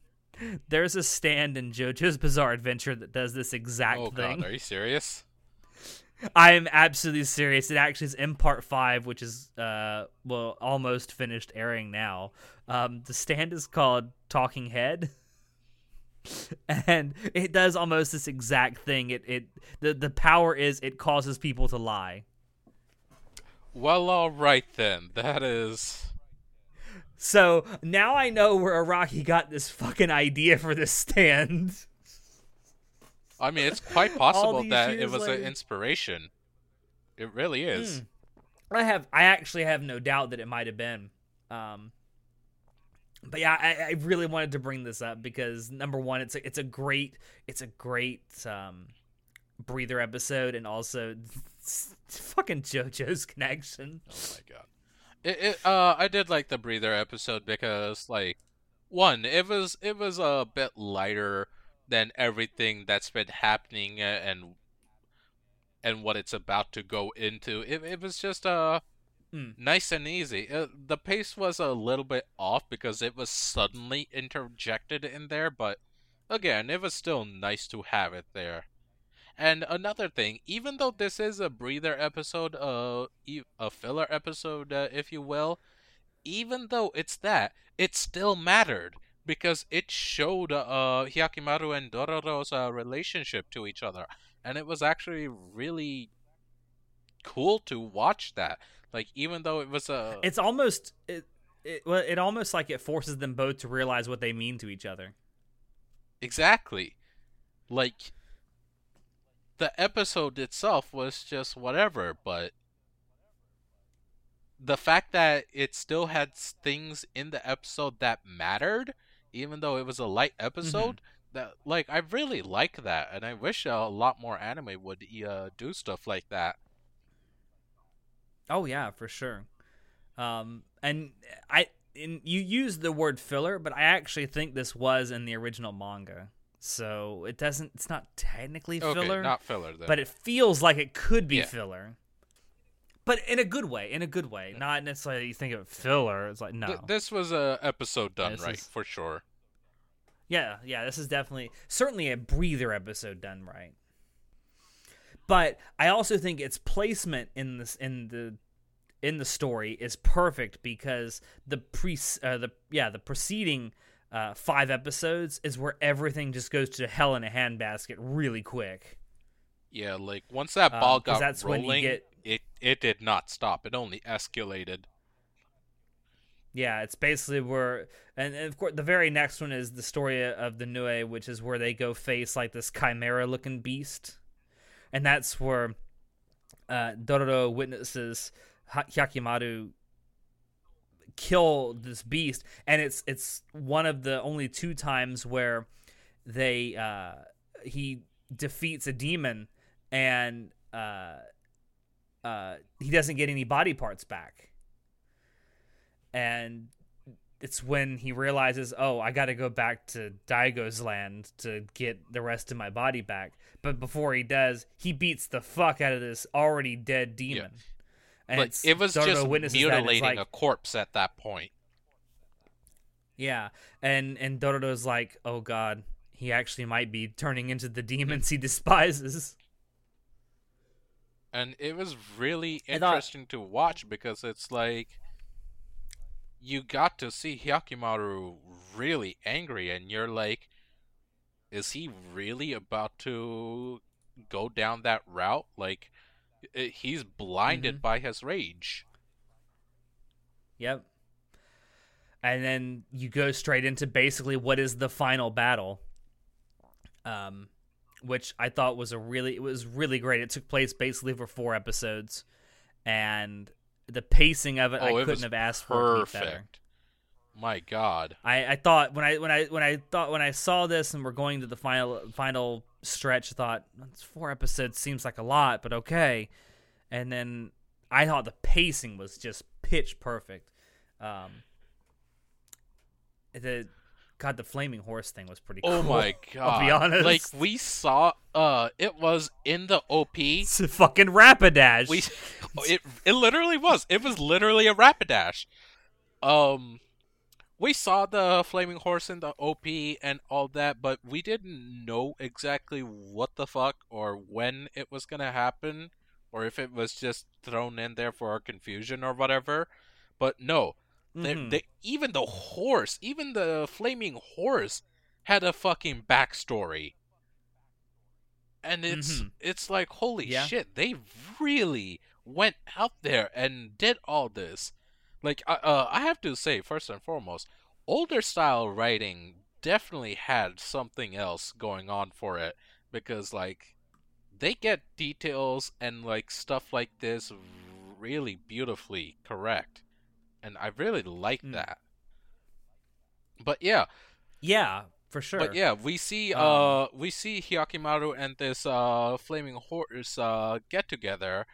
*laughs* there's a stand in JoJo's Bizarre Adventure that does this exact Oh thing. god, are you serious? I am absolutely serious. It actually is in part five, which is uh well almost finished airing now. Um, the stand is called Talking Head, *laughs* *laughs* and it does almost this exact thing. It it the the power is it causes people to lie. Well, all right then. That is So now I know where Araki got this fucking idea for this stand. I mean, it's *laughs* quite possible that it was an inspiration. It really is. I have I actually have no doubt that it might have been. Um but yeah, I, I really wanted to bring this up because number one, it's a it's a great it's a great um breather episode and also *laughs* fucking JoJo's connection. Oh my god. It, it uh I did like the breather episode because like one, it was it was a bit lighter than everything that's been happening uh, and and what it's about to go into. It it was just uh Mm. nice and easy. Uh, the pace was a little bit off because it was suddenly interjected in there, but again, it was still nice to have it there. And another thing, even though this is a breather episode, uh, a filler episode, uh, if you will, even though it's that, it still mattered because it showed uh Hyakimaru and Dororo's uh, relationship to each other, and it was actually really cool to watch that. Like even though it was a It's almost it, it well, it almost like it forces them both to realize what they mean to each other. exactly like the episode itself was just whatever, but the fact that it still had things in the episode that mattered, even though it was a light episode, that like I really like that, and I wish a lot more anime would uh, do stuff like that. Oh yeah, for sure. Um, and I and you used the word filler, but I actually think this was in the original manga, so it doesn't. It's not technically Okay, filler, not filler then. but it feels like it could be Yeah. filler. But in a good way, in a good way, not necessarily you think of filler. It's like no, Th- this was a episode done This right is- for sure. Yeah, yeah, this is definitely certainly a breather episode done right. But I also think its placement in this in the in the story is perfect because the pre uh, the yeah the preceding uh, five episodes is where everything just goes to hell in a handbasket really quick. Yeah, like once that Um, ball 'cause got that's when you rolling, get- it it did not stop. It only escalated. Yeah, it's basically where, and, and of course, the very next one is the story of the Nue, which is where they go face like this chimera-looking beast, and that's where uh, Dororo witnesses Hyakimaru kill this beast, and it's it's one of the only two times where they uh, he defeats a demon, and uh, uh, he doesn't get any body parts back. And it's when he realizes, oh, I got to go back to Daigo's land to get the rest of my body back. But before he does, he beats the fuck out of this already dead demon. And but it was Dororo just witnesses that, and it's mutilating like- a corpse at that point. Yeah, and and Dororo's like, oh god, he actually might be turning into the *laughs* demons he despises. And it was really I thought- interesting to watch because it's like you got to see Hyakimaru really angry and you're like is he really about to go down that route? Like he's blinded Mhm. by his rage. Yep. And then you go straight into basically what is the final battle. Um which I thought was a really it was really great. It took place basically for four episodes and the pacing of it I oh, it couldn't have asked for it better. perfect. My god. I, I thought when I when I when I thought when I saw this and we're going to the final final stretch, I thought it's four episodes seems like a lot, but okay. And then I thought the pacing was just pitch perfect. Um, the God, the flaming horse thing was pretty. Oh cool, my god. *laughs* I'll be honest. Like we saw uh it was in the OP. it's a fucking Rapidash. We it it literally was. It was literally a Rapidash. Um we saw the flaming horse in the OP and all that, but we didn't know exactly what the fuck or when it was gonna happen, or if it was just thrown in there for our confusion or whatever. But no, they, Mhm. they, even the horse, even the flaming horse, had a fucking backstory. And it's Mhm. it's like holy Yeah. shit, they really went out there and did all this. Like I- uh, I have to say, first and foremost, older style writing definitely had something else going on for it because like they get details and like stuff like this really beautifully correct and i really like Mm. that but yeah yeah, for sure. but yeah we see Um, uh we see hyakimaru and this uh flaming horse uh get together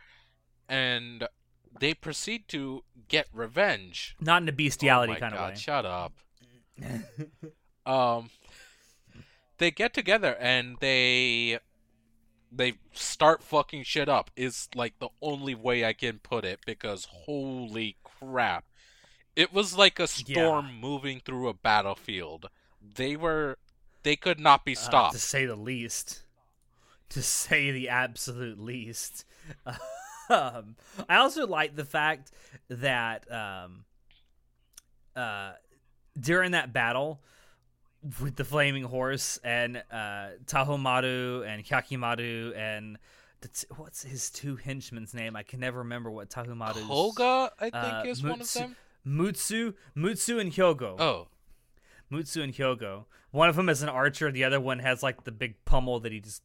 and they proceed to get revenge not in a bestiality oh my kind God, of way. shut up *laughs* um they get together and they they start fucking shit up is like the only way I can put it because holy crap. It was like a storm moving through a battlefield. They were they could not be Uh, stopped. to say the least. To say the absolute least. *laughs* um, I also like the fact that um, uh, during that battle, with the flaming horse and uh, Tahomaru and Hyakimaru and t- what's his two henchmen's name? I can never remember what Tahomaru's Koga, I think, uh, is one of them. Mutsu, Mutsu and Hyogo. Oh, Mutsu and Hyogo. One of them is an archer. The other one has like the big pummel that he just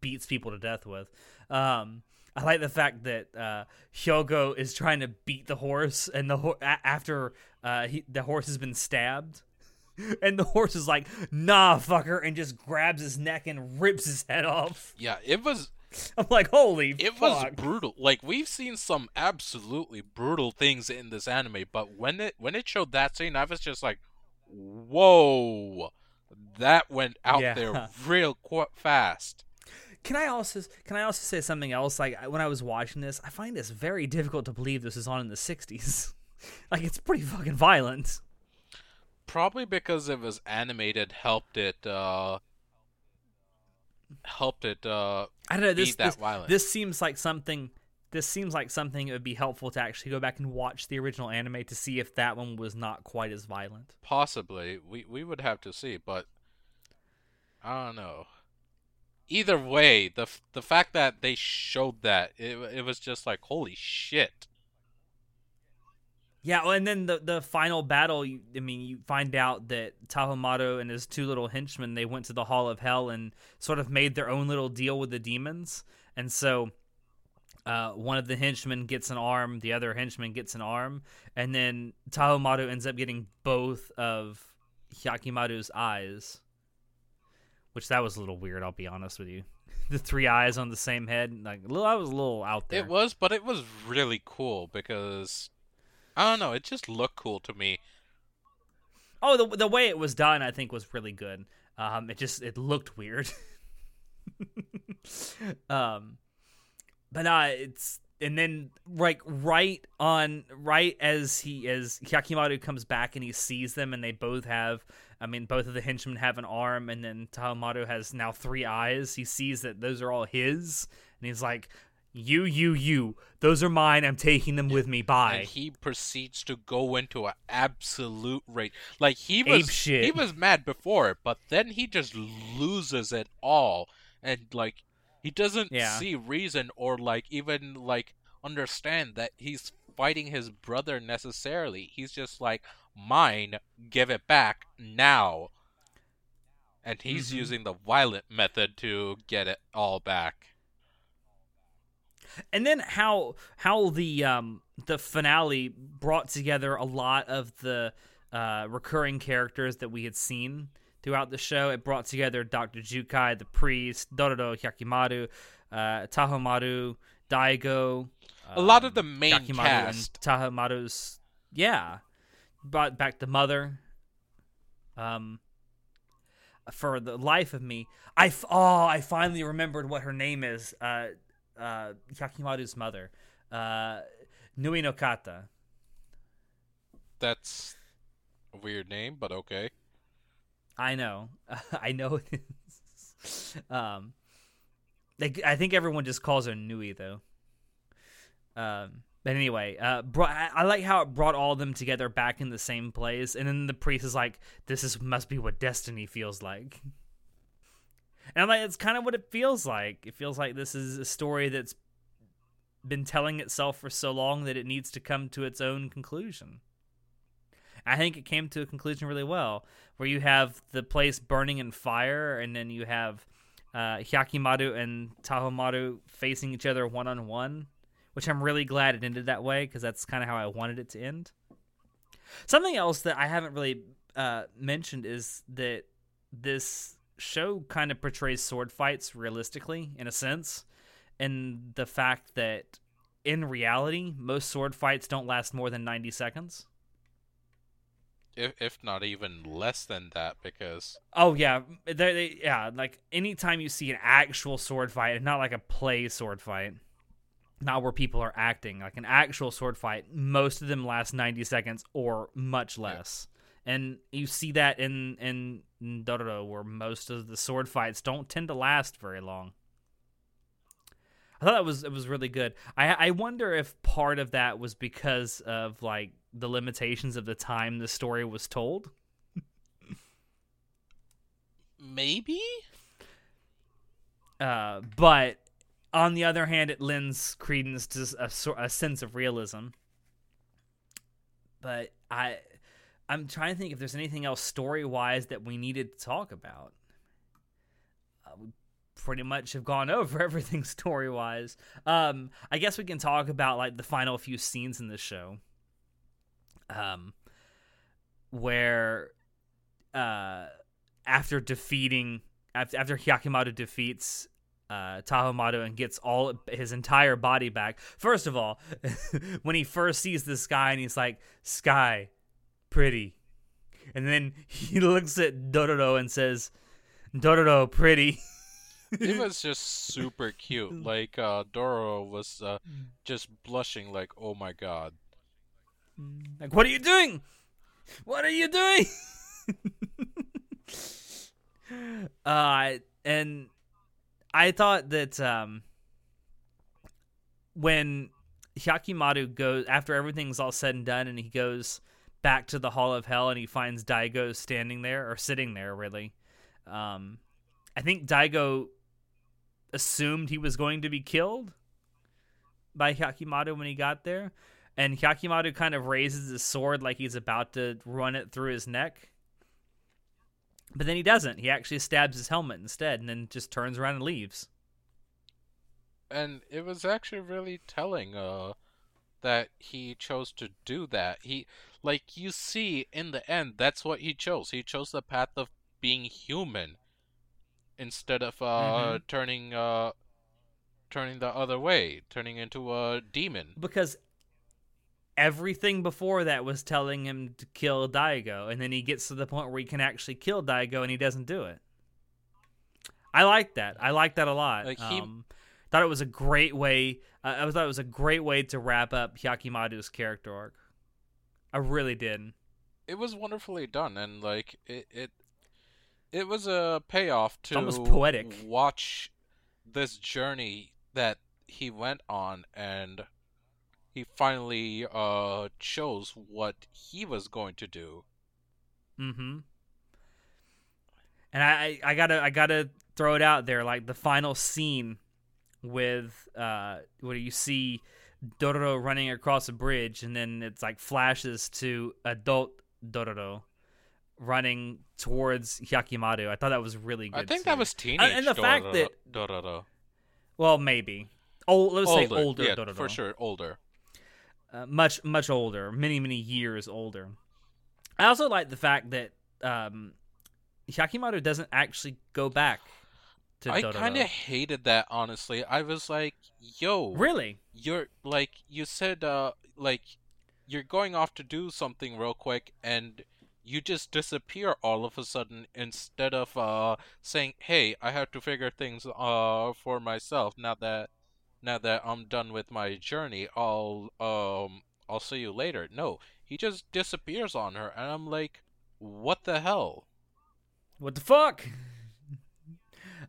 beats people to death with. Um, I like the fact that uh, Hyogo is trying to beat the horse, and the ho- a- after uh, he, the horse has been stabbed, *laughs* and the horse is like, "Nah, fucker," and just grabs his neck and rips his head off. yeah, it was *laughs* I'm like, "Holy it was brutal. Like we've seen some absolutely brutal things in this anime, but when it when it showed that scene, I was just like, "Whoa, that went out Yeah. there *laughs* real qu- fast." Can I also can I also say something else? Like when I was watching this, I find this very difficult to believe this is on in the '60s. *laughs* like it's pretty fucking violent. Probably because it was animated, helped it uh helped it uh I don't know. This that this, violent. this seems like something. This seems like something it would be helpful to actually go back and watch the original anime to see if that one was not quite as violent. possibly we we would have to see, but I don't know. Either way, the the fact that they showed that it it was just like holy shit. Yeah, well, and then the the final battle. You, I mean, you find out that Tahomaru and his two little henchmen they went to the Hall of Hell and sort of made their own little deal with the demons, and so. Uh, one of the henchmen gets an arm, the other henchman gets an arm, and then Tahomaru ends up getting both of Hyakimaru's eyes. Which that was a little weird, I'll be honest with you. *laughs* The three eyes on the same head, like little, I was a little out there. It was, but it was really cool because I don't know, it just looked cool to me. Oh, the the way it was done, I think, was really good. Um, it just it looked weird. *laughs* um, but uh, it's and then like right on right as he as Hyakimaru comes back and he sees them and they both have. I mean, both of the henchmen have an arm, and then Tahomaru has now three eyes. He sees that those are all his, and he's like, "You, you, you. Those are mine. I'm taking them with me. Bye." And he proceeds to go into an absolute rage. Like he was, he was mad before, but then he just loses it all and like he doesn't Yeah. see reason or like even like understand that he's fighting his brother necessarily. He's just like mine, give it back now. And he's Mhm. using the violent method to get it all back. And then how how the um the finale brought together a lot of the uh recurring characters that we had seen throughout the show. It brought together dr jukai the priest dororo hyakimaru uh tahomaru daigo A lot of um, the main Hyakimaru cast. tahomaru's yeah brought back the mother. Um for the life of me i f- oh i finally remembered what her name is. Uh uh Hyakimaru's mother uh Nui no Kata That's a weird name, but okay. I know *laughs* I know it is um like I think everyone just calls her Nui though um but anyway, uh, brought, I, I like how it brought all of them together back in the same place, and then the priest is like, "This is must be what destiny feels like." *laughs* And like, it's kind of what it feels like. It feels like this is a story that's been telling itself for so long that it needs to come to its own conclusion. I think it came to a conclusion really well, where you have the place burning in fire, and then you have uh, Hyakimaru and Tahomaru facing each other one on one, which I'm really glad it ended that way because that's kind of how I wanted it to end. Something else that I haven't really uh, mentioned is that this show kind of portrays sword fights realistically, in a sense, and the fact that in reality, most sword fights don't last more than 90 seconds. If if not even less than that, because Oh yeah, they, they, yeah. Like anytime you see an actual sword fight, and not like a play sword fight, not where people are acting, like an actual sword fight, most of them last ninety seconds or much less. And you see that in in, Dororo, where most of the sword fights don't tend to last very long. I thought that was it was really good. I I wonder if part of that was because of like the limitations of the time the story was told. maybe. Uh, but on the other hand, it lends credence to a, a sense of realism. But I, I'm trying to think if there's anything else story wise that we needed to talk about. Uh, we pretty much have gone *laughs* over everything story wise. Um, I guess we can talk about like the final few scenes in the show. Um, where, uh, after defeating after, after Hyakimaru defeats uh, Tahomaru and gets all his entire body back. First of all, *laughs* when he first sees the sky and he's like, "Sky, pretty," and then *laughs* he looks at Dororo and says, "Dororo, pretty." it *laughs* was just super cute. Like uh, Dororo was uh, just blushing, like, "Oh my god!" Like, what are you doing? What are you doing? *laughs* uh, and I thought that um, when Hyakimaru goes after everything's all said and done, and he goes back to the Hall of Hell, and he finds Daigo standing there or sitting there, really. Um, I think Daigo assumed he was going to be killed by Hyakimaru when he got there, and Hyakimaru kind of raises his sword like he's about to run it through his neck. But then he doesn't. He actually stabs his helmet instead and then just turns around and leaves. And it was actually really telling uh that he chose to do that. He like you see in the end that's what he chose. He chose the path of being human instead of uh Mhm. turning uh turning the other way, turning into a demon. Because everything before that was telling him to kill Daigo, and then he gets to the point where he can actually kill Daigo and he doesn't do it. I like that. I like that a lot. Like, he- um, thought it was a great way. Uh, I thought it was a great way to wrap up Hyakimaru's character arc. I really did. It was wonderfully done and like it it it was a payoff to almost poetic. watch this journey that he went on and he finally uh chose what he was going to do. Mm-hmm. And I, I, I gotta I gotta throw it out there, like the final scene with uh where you see Dororo running across a bridge and then it's like flashes to adult Dororo running towards Hyakimaru. I thought that was really good. I think too. that was teenage and the fact that- Dororo. well maybe. Oh, let's say older yeah, Dororo. for sure, older. uh, much much older, many many years older. I also like the fact that um, Hyakimaru doesn't actually go back I kind of hated that honestly. I was like, "Yo, really. you're like you said uh like you're going off to do something real quick and you just disappear all of a sudden instead of uh saying hey i have to figure things uh for myself now that now that i'm done with my journey i'll um i'll see you later no he just disappears on her and i'm like what the hell What the fuck?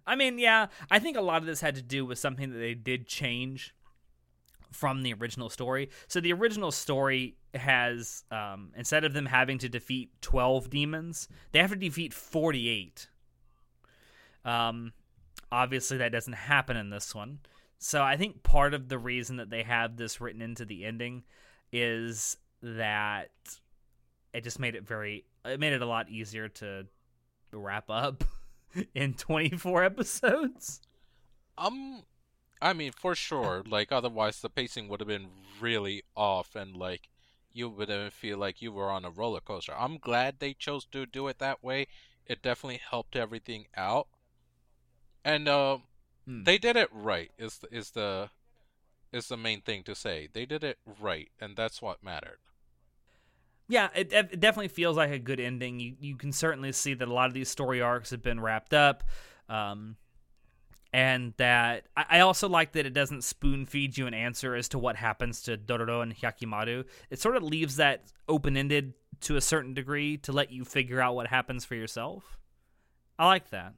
I mean, yeah, I think a lot of this had to do with something that they did change from the original story. So the original story has um, instead of them having to defeat twelve demons, they have to defeat forty-eight. Um, obviously, that doesn't happen in this one. So I think part of the reason that they have this written into the ending is that it just made it very it made it a lot easier to wrap up *laughs* in 24 episodes. Um, I mean, for sure. Like, otherwise, the pacing would have been really off, and like, you wouldn't feel like you were on a roller coaster. I'm glad they chose to do it that way. It definitely helped everything out, and uh, Hmm. they did it right. Is is the is the main thing to say? They did it right, and that's what mattered. Yeah, it, it definitely feels like a good ending. You you can certainly see that a lot of these story arcs have been wrapped up. Um, and that I, I also like that it doesn't spoon feed you an answer as to what happens to Dororo and Hyakimaru. It sort of leaves that open ended to a certain degree to let you figure out what happens for yourself. I like that.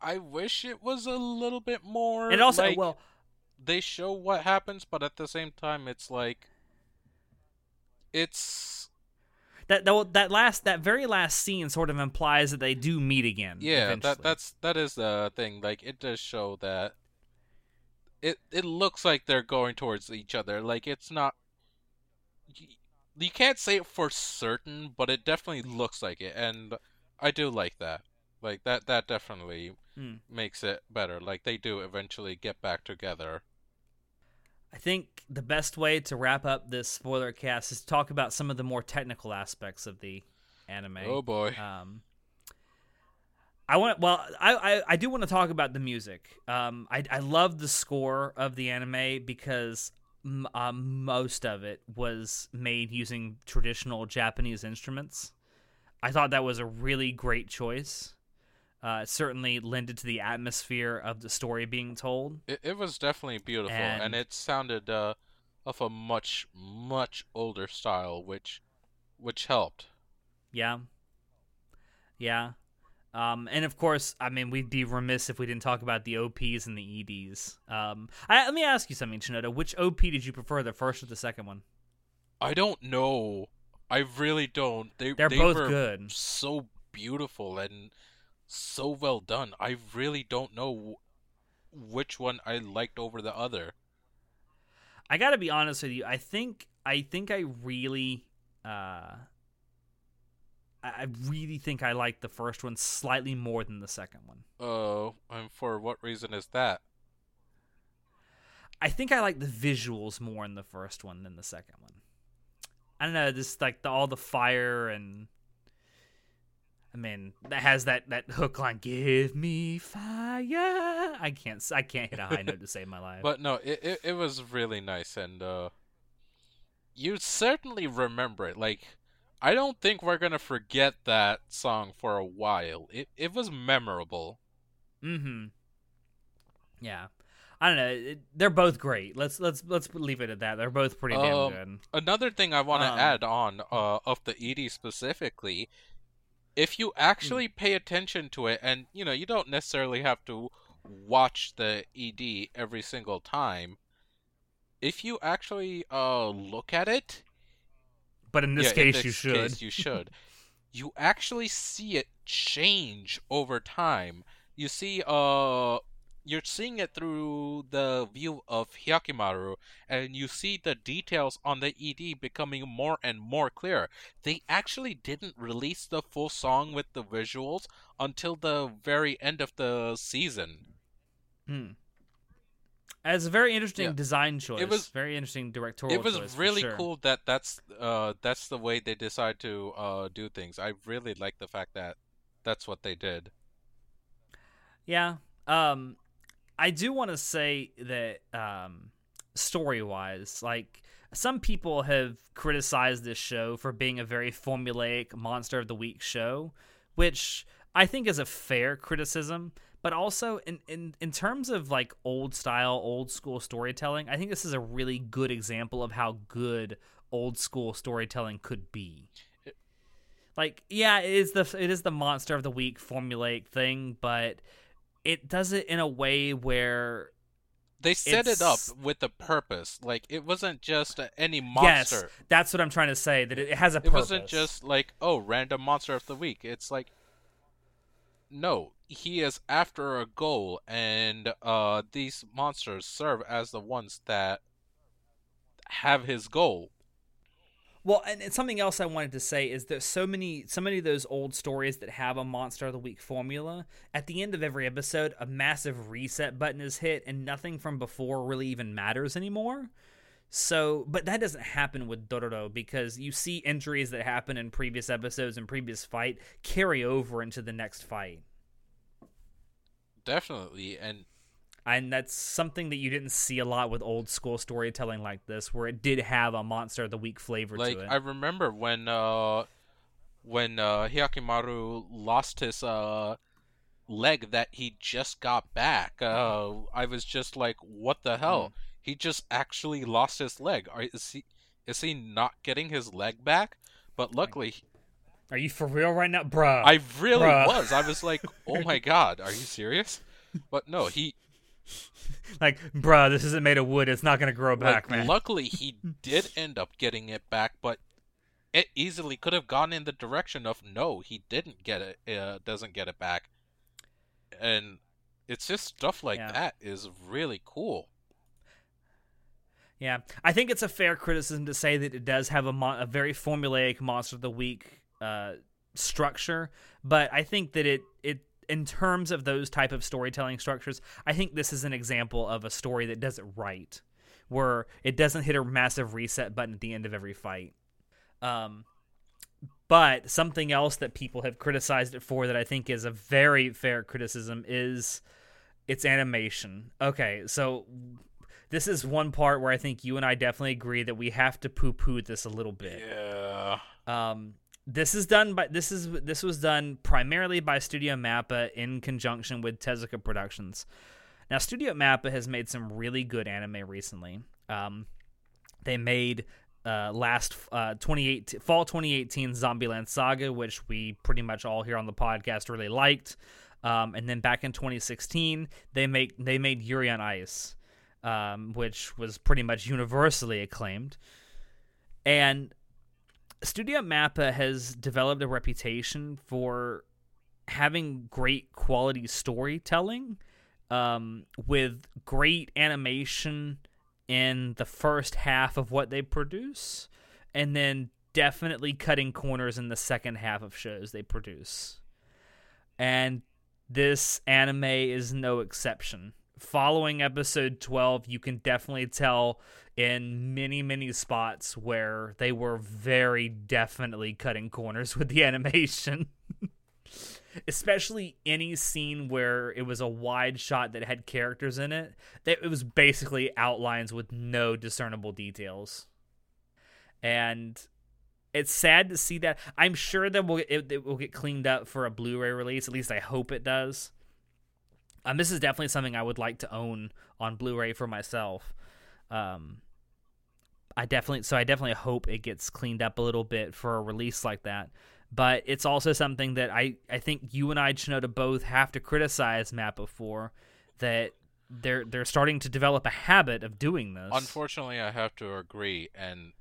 I wish it was a little bit more. It also like, well, they show what happens, but at the same time, it's like it's that that that last that very last scene sort of implies that they do meet again. Yeah, eventually. that that's that is the thing. Like it does show that it it looks like they're going towards each other. Like it's not you, you can't say it for certain, but it definitely looks like it, and I do like that. Like that that definitely Hmm. makes it better. Like they do eventually get back together. I think the best way to wrap up this spoiler cast is to talk about some of the more technical aspects of the anime. Oh boy. Um, I want well, I, I I do want to talk about the music. Um, I I love the score of the anime because m- uh, most of it was made using traditional Japanese instruments. I thought that was a really great choice. Uh, it certainly lended to the atmosphere of the story being told. It it was definitely beautiful, and, And- it sounded uh, of a much much older style, which which helped. Yeah. Yeah. Um, and of course, I mean, we'd be remiss if we didn't talk about the OPs and the EDs. Um, I, let me ask you something, Shinoda. Which OP did you prefer, the first or the second one? I don't know. I really don't. They They're they both good. so beautiful and so well done. I really don't know wh- which one I liked over the other. I got to be honest with you. I think I think I really, uh, I really think I like the first one slightly more than the second one. Uh, and for what reason is that? I think I like the visuals more in the first one than the second one. I don't know, just like the, all the fire and I mean, that has that that hook line, "Give me fire." I can't I can't hit a high note to save my life. But no, it, it it was really nice, and uh, you certainly remember it. Like, I don't think we're gonna forget that song for a while. It it was memorable. mm-hmm. Yeah. I don't know. It, they're both great. Let's let's let's leave it at that. They're both pretty damn Um, good. Another thing I want to Um, add on uh, of the ED specifically, if you actually pay attention to it, and you know you don't necessarily have to watch the ED every single time. If you actually uh look at it, But in this yeah, case, in you should. case you *laughs* should. you actually see it change over time. You see, uh, you're seeing it through the view of Hyakimaru, and you see the details on the ED becoming more and more clear. They actually didn't release the full song with the visuals until the very end of the season. Hmm. It's a very interesting Yeah. design choice. It was- very interesting directorial choice. it was really sure. cool that that's uh that's the way they decide to uh do things. I really like the fact that that's what they did. Yeah. Um I do want to say that um story-wise, like some people have criticized this show for being a very formulaic monster of the week show, which I think is a fair criticism, but also in in in terms of like old style, old school storytelling, I think this is a really good example of how good old school storytelling could be. Like, yeah, it is the it is the monster of the week formulaic thing, but it does it in a way where They set it up with a purpose. Like it wasn't just any yes, monster. that's what I'm trying to say. That it, it has a it purpose. wasn't just like oh random monster of the week. It's like no, he is after a goal, and uh, these monsters serve as the ones that have his goal. Well, and, and something else I wanted to say is there's so many so many of those old stories that have a monster of the week formula. At the end of every episode, a massive reset button is hit and nothing from before really even matters anymore. So, but that doesn't happen with Dororo because you see injuries that happen in previous episodes and previous fight carry over into the next fight. Definitely, and And that's something that you didn't see a lot with old school storytelling like this, where it did have a monster of the week flavor like to it. I remember when uh when uh Hyakimaru lost his uh leg that he just got back. Uh I was just like what the hell? He just actually lost his leg. Are, is he is he not getting his leg back? But luckily Are you for real right now, bruh? I really Bruh. was. I was like, "Oh my *laughs* god, are you serious?" But no, he *laughs* like, bruh, this isn't made of wood. It's not gonna grow back, like, man. luckily he *laughs* did end up getting it back, but it easily could have gone in the direction of no, he didn't get it, uh, doesn't get it back, and it's just stuff like Yeah. that is really cool. Yeah, I think it's a fair criticism to say that it does have a, mo- a very formulaic monster of the week uh, structure, but I think that it it in terms of those type of storytelling structures, I think this is an example of a story that does it right, where it doesn't hit a massive reset button at the end of every fight. Um, but something else that people have criticized it for that I think is a very fair criticism is its animation. Okay, so this is one part where I think you and I definitely agree that we have to poo-poo this a little bit. Yeah. Um, this is done by this is this was done primarily by Studio Mappa in conjunction with Tezuka Productions. Now, Studio Mappa has made some really good anime recently. Um, they made uh, last uh, 2018 fall 2018 Zombieland Saga, which we pretty much all here on the podcast really liked. Um, and then back in 2016, they make they made Yuri on Ice, um, which was pretty much universally acclaimed. And Studio Mappa has developed a reputation for having great quality storytelling um, with great animation in the first half of what they produce, and then definitely cutting corners in the second half of shows they produce. And this anime is no exception. Following episode 12, you can definitely tell in many, many spots where they were very definitely cutting corners *laughs* with the animation. Especially any scene where it was a wide shot that had characters in it, that it was basically outlines with no discernible details. And it's sad to see that. I'm sure that will it, it will get cleaned up for a Blu-ray release. At least I hope it does. Um, this is definitely something I would like to own on Blu-ray for myself. Um, I definitely so I definitely hope it gets cleaned up a little bit for a release like that. But it's also something that I, I think you and I Shinoda both have to criticize Mappa for that they're they're starting to develop a habit of doing this. Unfortunately, I have to agree, and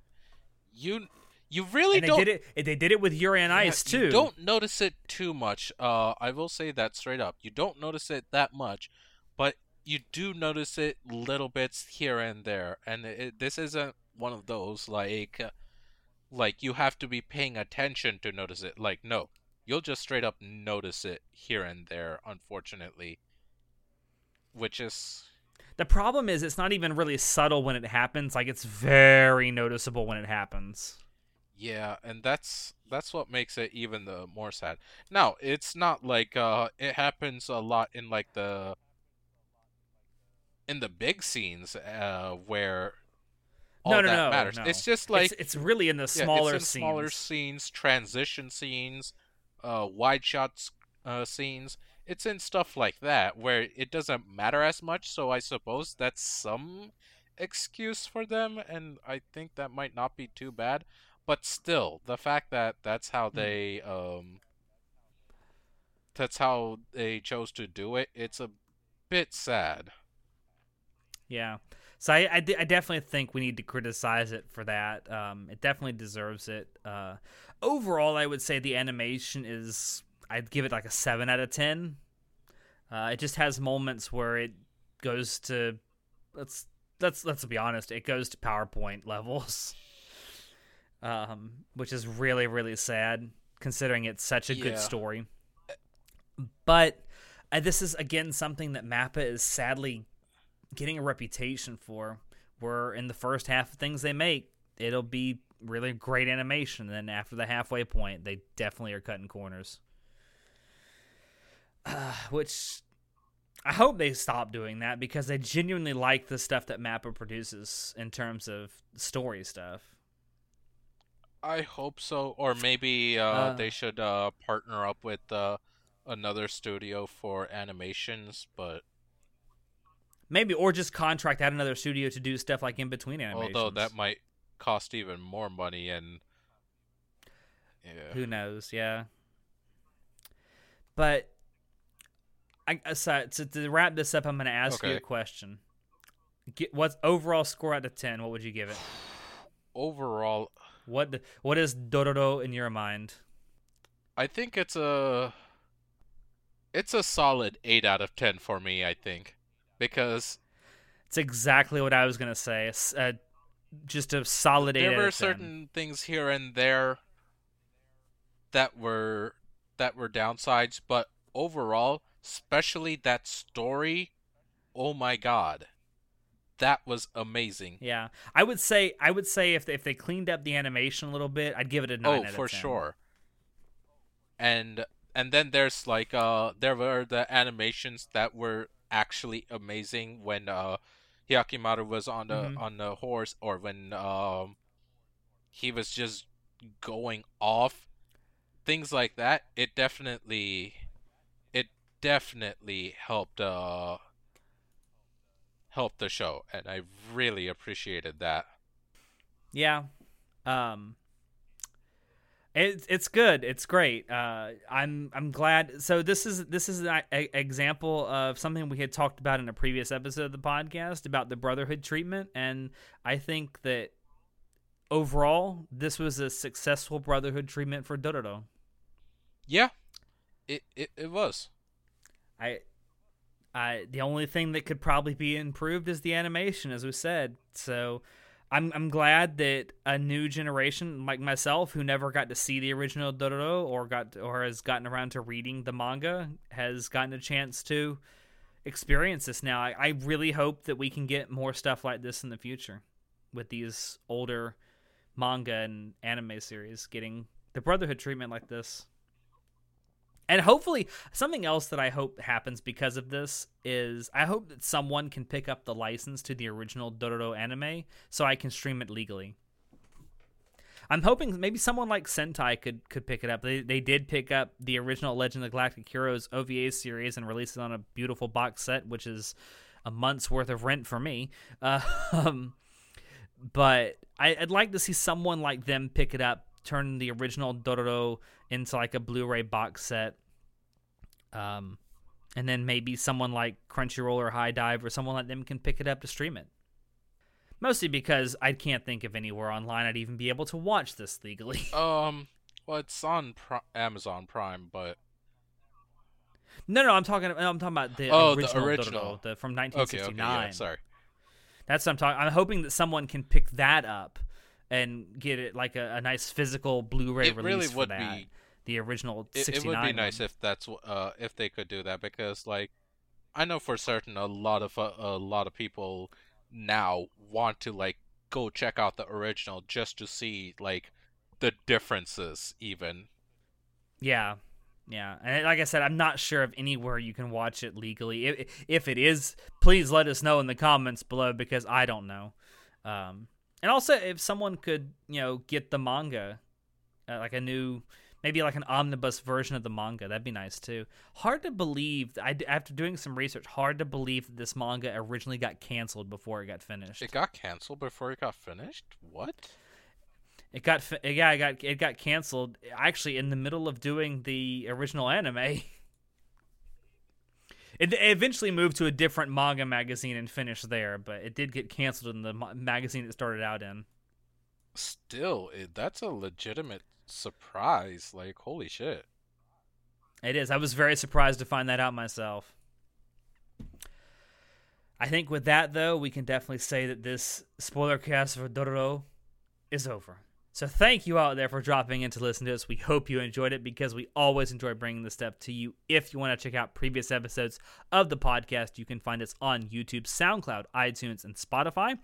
you you really and don't did it they did it with Yuri on Yeah, Ice too. You don't notice it too much. Uh, I will say that straight up. You don't notice it that much, but you do notice it little bits here and there. And it, this isn't one of those like, uh, like you have to be paying attention to notice it. Like no, you'll just straight up notice it here and there. Unfortunately, which is The problem is it's not even really subtle when it happens. Like it's very noticeable when it happens. Yeah, and that's that's what makes it even the more sad. Now, it's not like uh it happens a lot in like the in the big scenes uh where all No, no, that no, matters. It's just like it's, it's really in the yeah, smaller it's in scenes. smaller scenes, transition scenes, uh wide shots uh scenes. It's in stuff like that where it doesn't matter as much, so I suppose that's some excuse for them and I think that might not be too bad but still the fact that that's how Hmm. they um that's how they chose to do it it's a bit sad Yeah. So I, I, I definitely think we need to criticize it for that. Um, it definitely deserves it. Uh, overall, I would say the animation is I'd give it like a seven out of ten. Uh, it just has moments where it goes to let's let's let's be honest, it goes to PowerPoint *laughs* levels, um, which is really really sad considering it's such a Yeah. good story. But uh, this is again something that Mappa is sadly getting a reputation for. Where in the first half of things they make, it'll be really great animation. And then after the halfway point, they definitely are cutting corners. Uh, *sighs* which I hope they stop doing that because I genuinely like the stuff that Mappa produces in terms of story stuff. i hope so or maybe uh, Uh. they should uh, partner up with uh, another studio for animations but Maybe or just contract out another studio to do stuff like in between animations. although that might cost even more money and yeah Who knows? Yeah. But I uh, so to, to wrap this up, I'm going to ask you a question. Get, what's overall score out of ten? What would you give it? *sighs* overall What what is Dororo in your mind? I think it's a it's a solid 8 out of 10 for me, I think. Because it's exactly what I was going to say. Uh, just a solid There were certain things here and there that were that were downsides, but overall, especially that story, oh my god that was amazing. Yeah, I would say I would say if they, if they cleaned up the animation a little bit, I'd give it a nine. Oh, for sure. And and then there's like uh there were the animations that were actually amazing when uh Hyakimaru was on the mm-hmm. on the horse or when um he was just going off things like that it definitely it definitely helped uh helped the show, and I really appreciated that. Yeah, um, it's it's good. It's great. Uh, I'm I'm glad. So this is this is an a, example of something we had talked about in a previous episode of the podcast about the brotherhood treatment, and I think that overall this was a successful brotherhood treatment for Dororo. Yeah, it it, it was. I uh, the only thing that could probably be improved is the animation, as we said. So I'm I'm glad that a new generation like myself, who never got to see the original Dororo or got or has gotten around to reading the manga, has gotten a chance to experience this now. I, I really hope that we can get more stuff like this in the future with these older manga and anime series getting the Brotherhood treatment like this. And hopefully, something else that I hope happens because of this is I hope that someone can pick up the license to the original Dororo anime so I can stream it legally. I'm hoping maybe someone like Sentai could could pick it up. They they did pick up the original Legend of the Galactic Heroes OVA series and release it on a beautiful box set, which is a month's worth of rent for me. Uh, *laughs* but I, would like to see someone like them pick it up, turn the original Dororo into like a Blu-ray box set. Um, and then maybe someone like Crunchyroll or HIDIVE or someone like them can pick it up to stream it. Mostly because I can't think of anywhere online I'd even be able to watch this legally. *laughs* Um, well, it's on Amazon Prime, but no, no, I'm talking. I'm talking about the oh, original, the original, Dororo, the, from 1969. Okay, okay, yeah, sorry, that's what I'm talking. I'm hoping that someone can pick that up and get it like a, a nice physical Blu-ray it release really for would that. Be, the original it, it would be nice if that's uh if they could do that because like I know for certain a lot of uh, a lot of people now want to like go check out the original just to see like the differences even. Yeah. Yeah, and like I said, I'm not sure of anywhere you can watch it legally. If, if it is, please let us know in the comments below because I don't know. Um, and also, if someone could, you know, get the manga, uh, like a new, maybe like an omnibus version of the manga, that'd be nice too. Hard to believe. I, after doing some research, hard to believe that this manga originally got canceled before it got finished. It got canceled before it got finished. What? It got yeah, it got it got canceled actually in the middle of doing the original anime. *laughs* It, eventually moved to a different manga magazine and finished there, but it did get canceled in the magazine it started out in. Still, it, that's a legitimate surprise. Like, holy shit. It is. I was very surprised to find that out myself. I think with that, though, we can definitely say that this spoiler cast for Dororo is over. So thank you out there for dropping in to listen to us. We hope you enjoyed it because we always enjoy bringing this stuff to you. If you want to check out previous episodes of the podcast, you can find us on YouTube, SoundCloud, iTunes, and Spotify.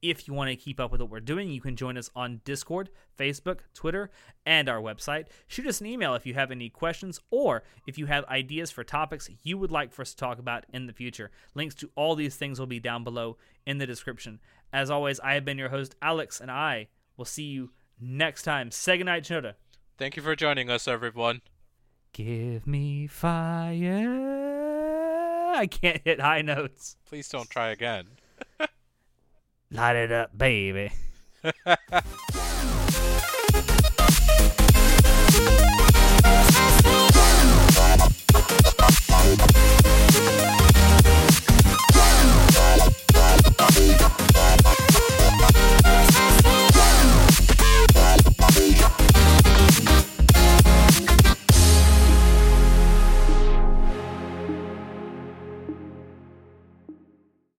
If you want to keep up with what we're doing, you can join us on Discord, Facebook, Twitter, and our website. Shoot us an email if you have any questions or if you have ideas for topics you would like for us to talk about in the future. Links to all these things will be down below in the description. As always, I have been your host, Alex, and I will see you next time. Sega Night Shinoda. Thank you for joining us, everyone. Give me fire. I can't hit high notes. Please don't try again. *laughs* Light it up, baby. *laughs*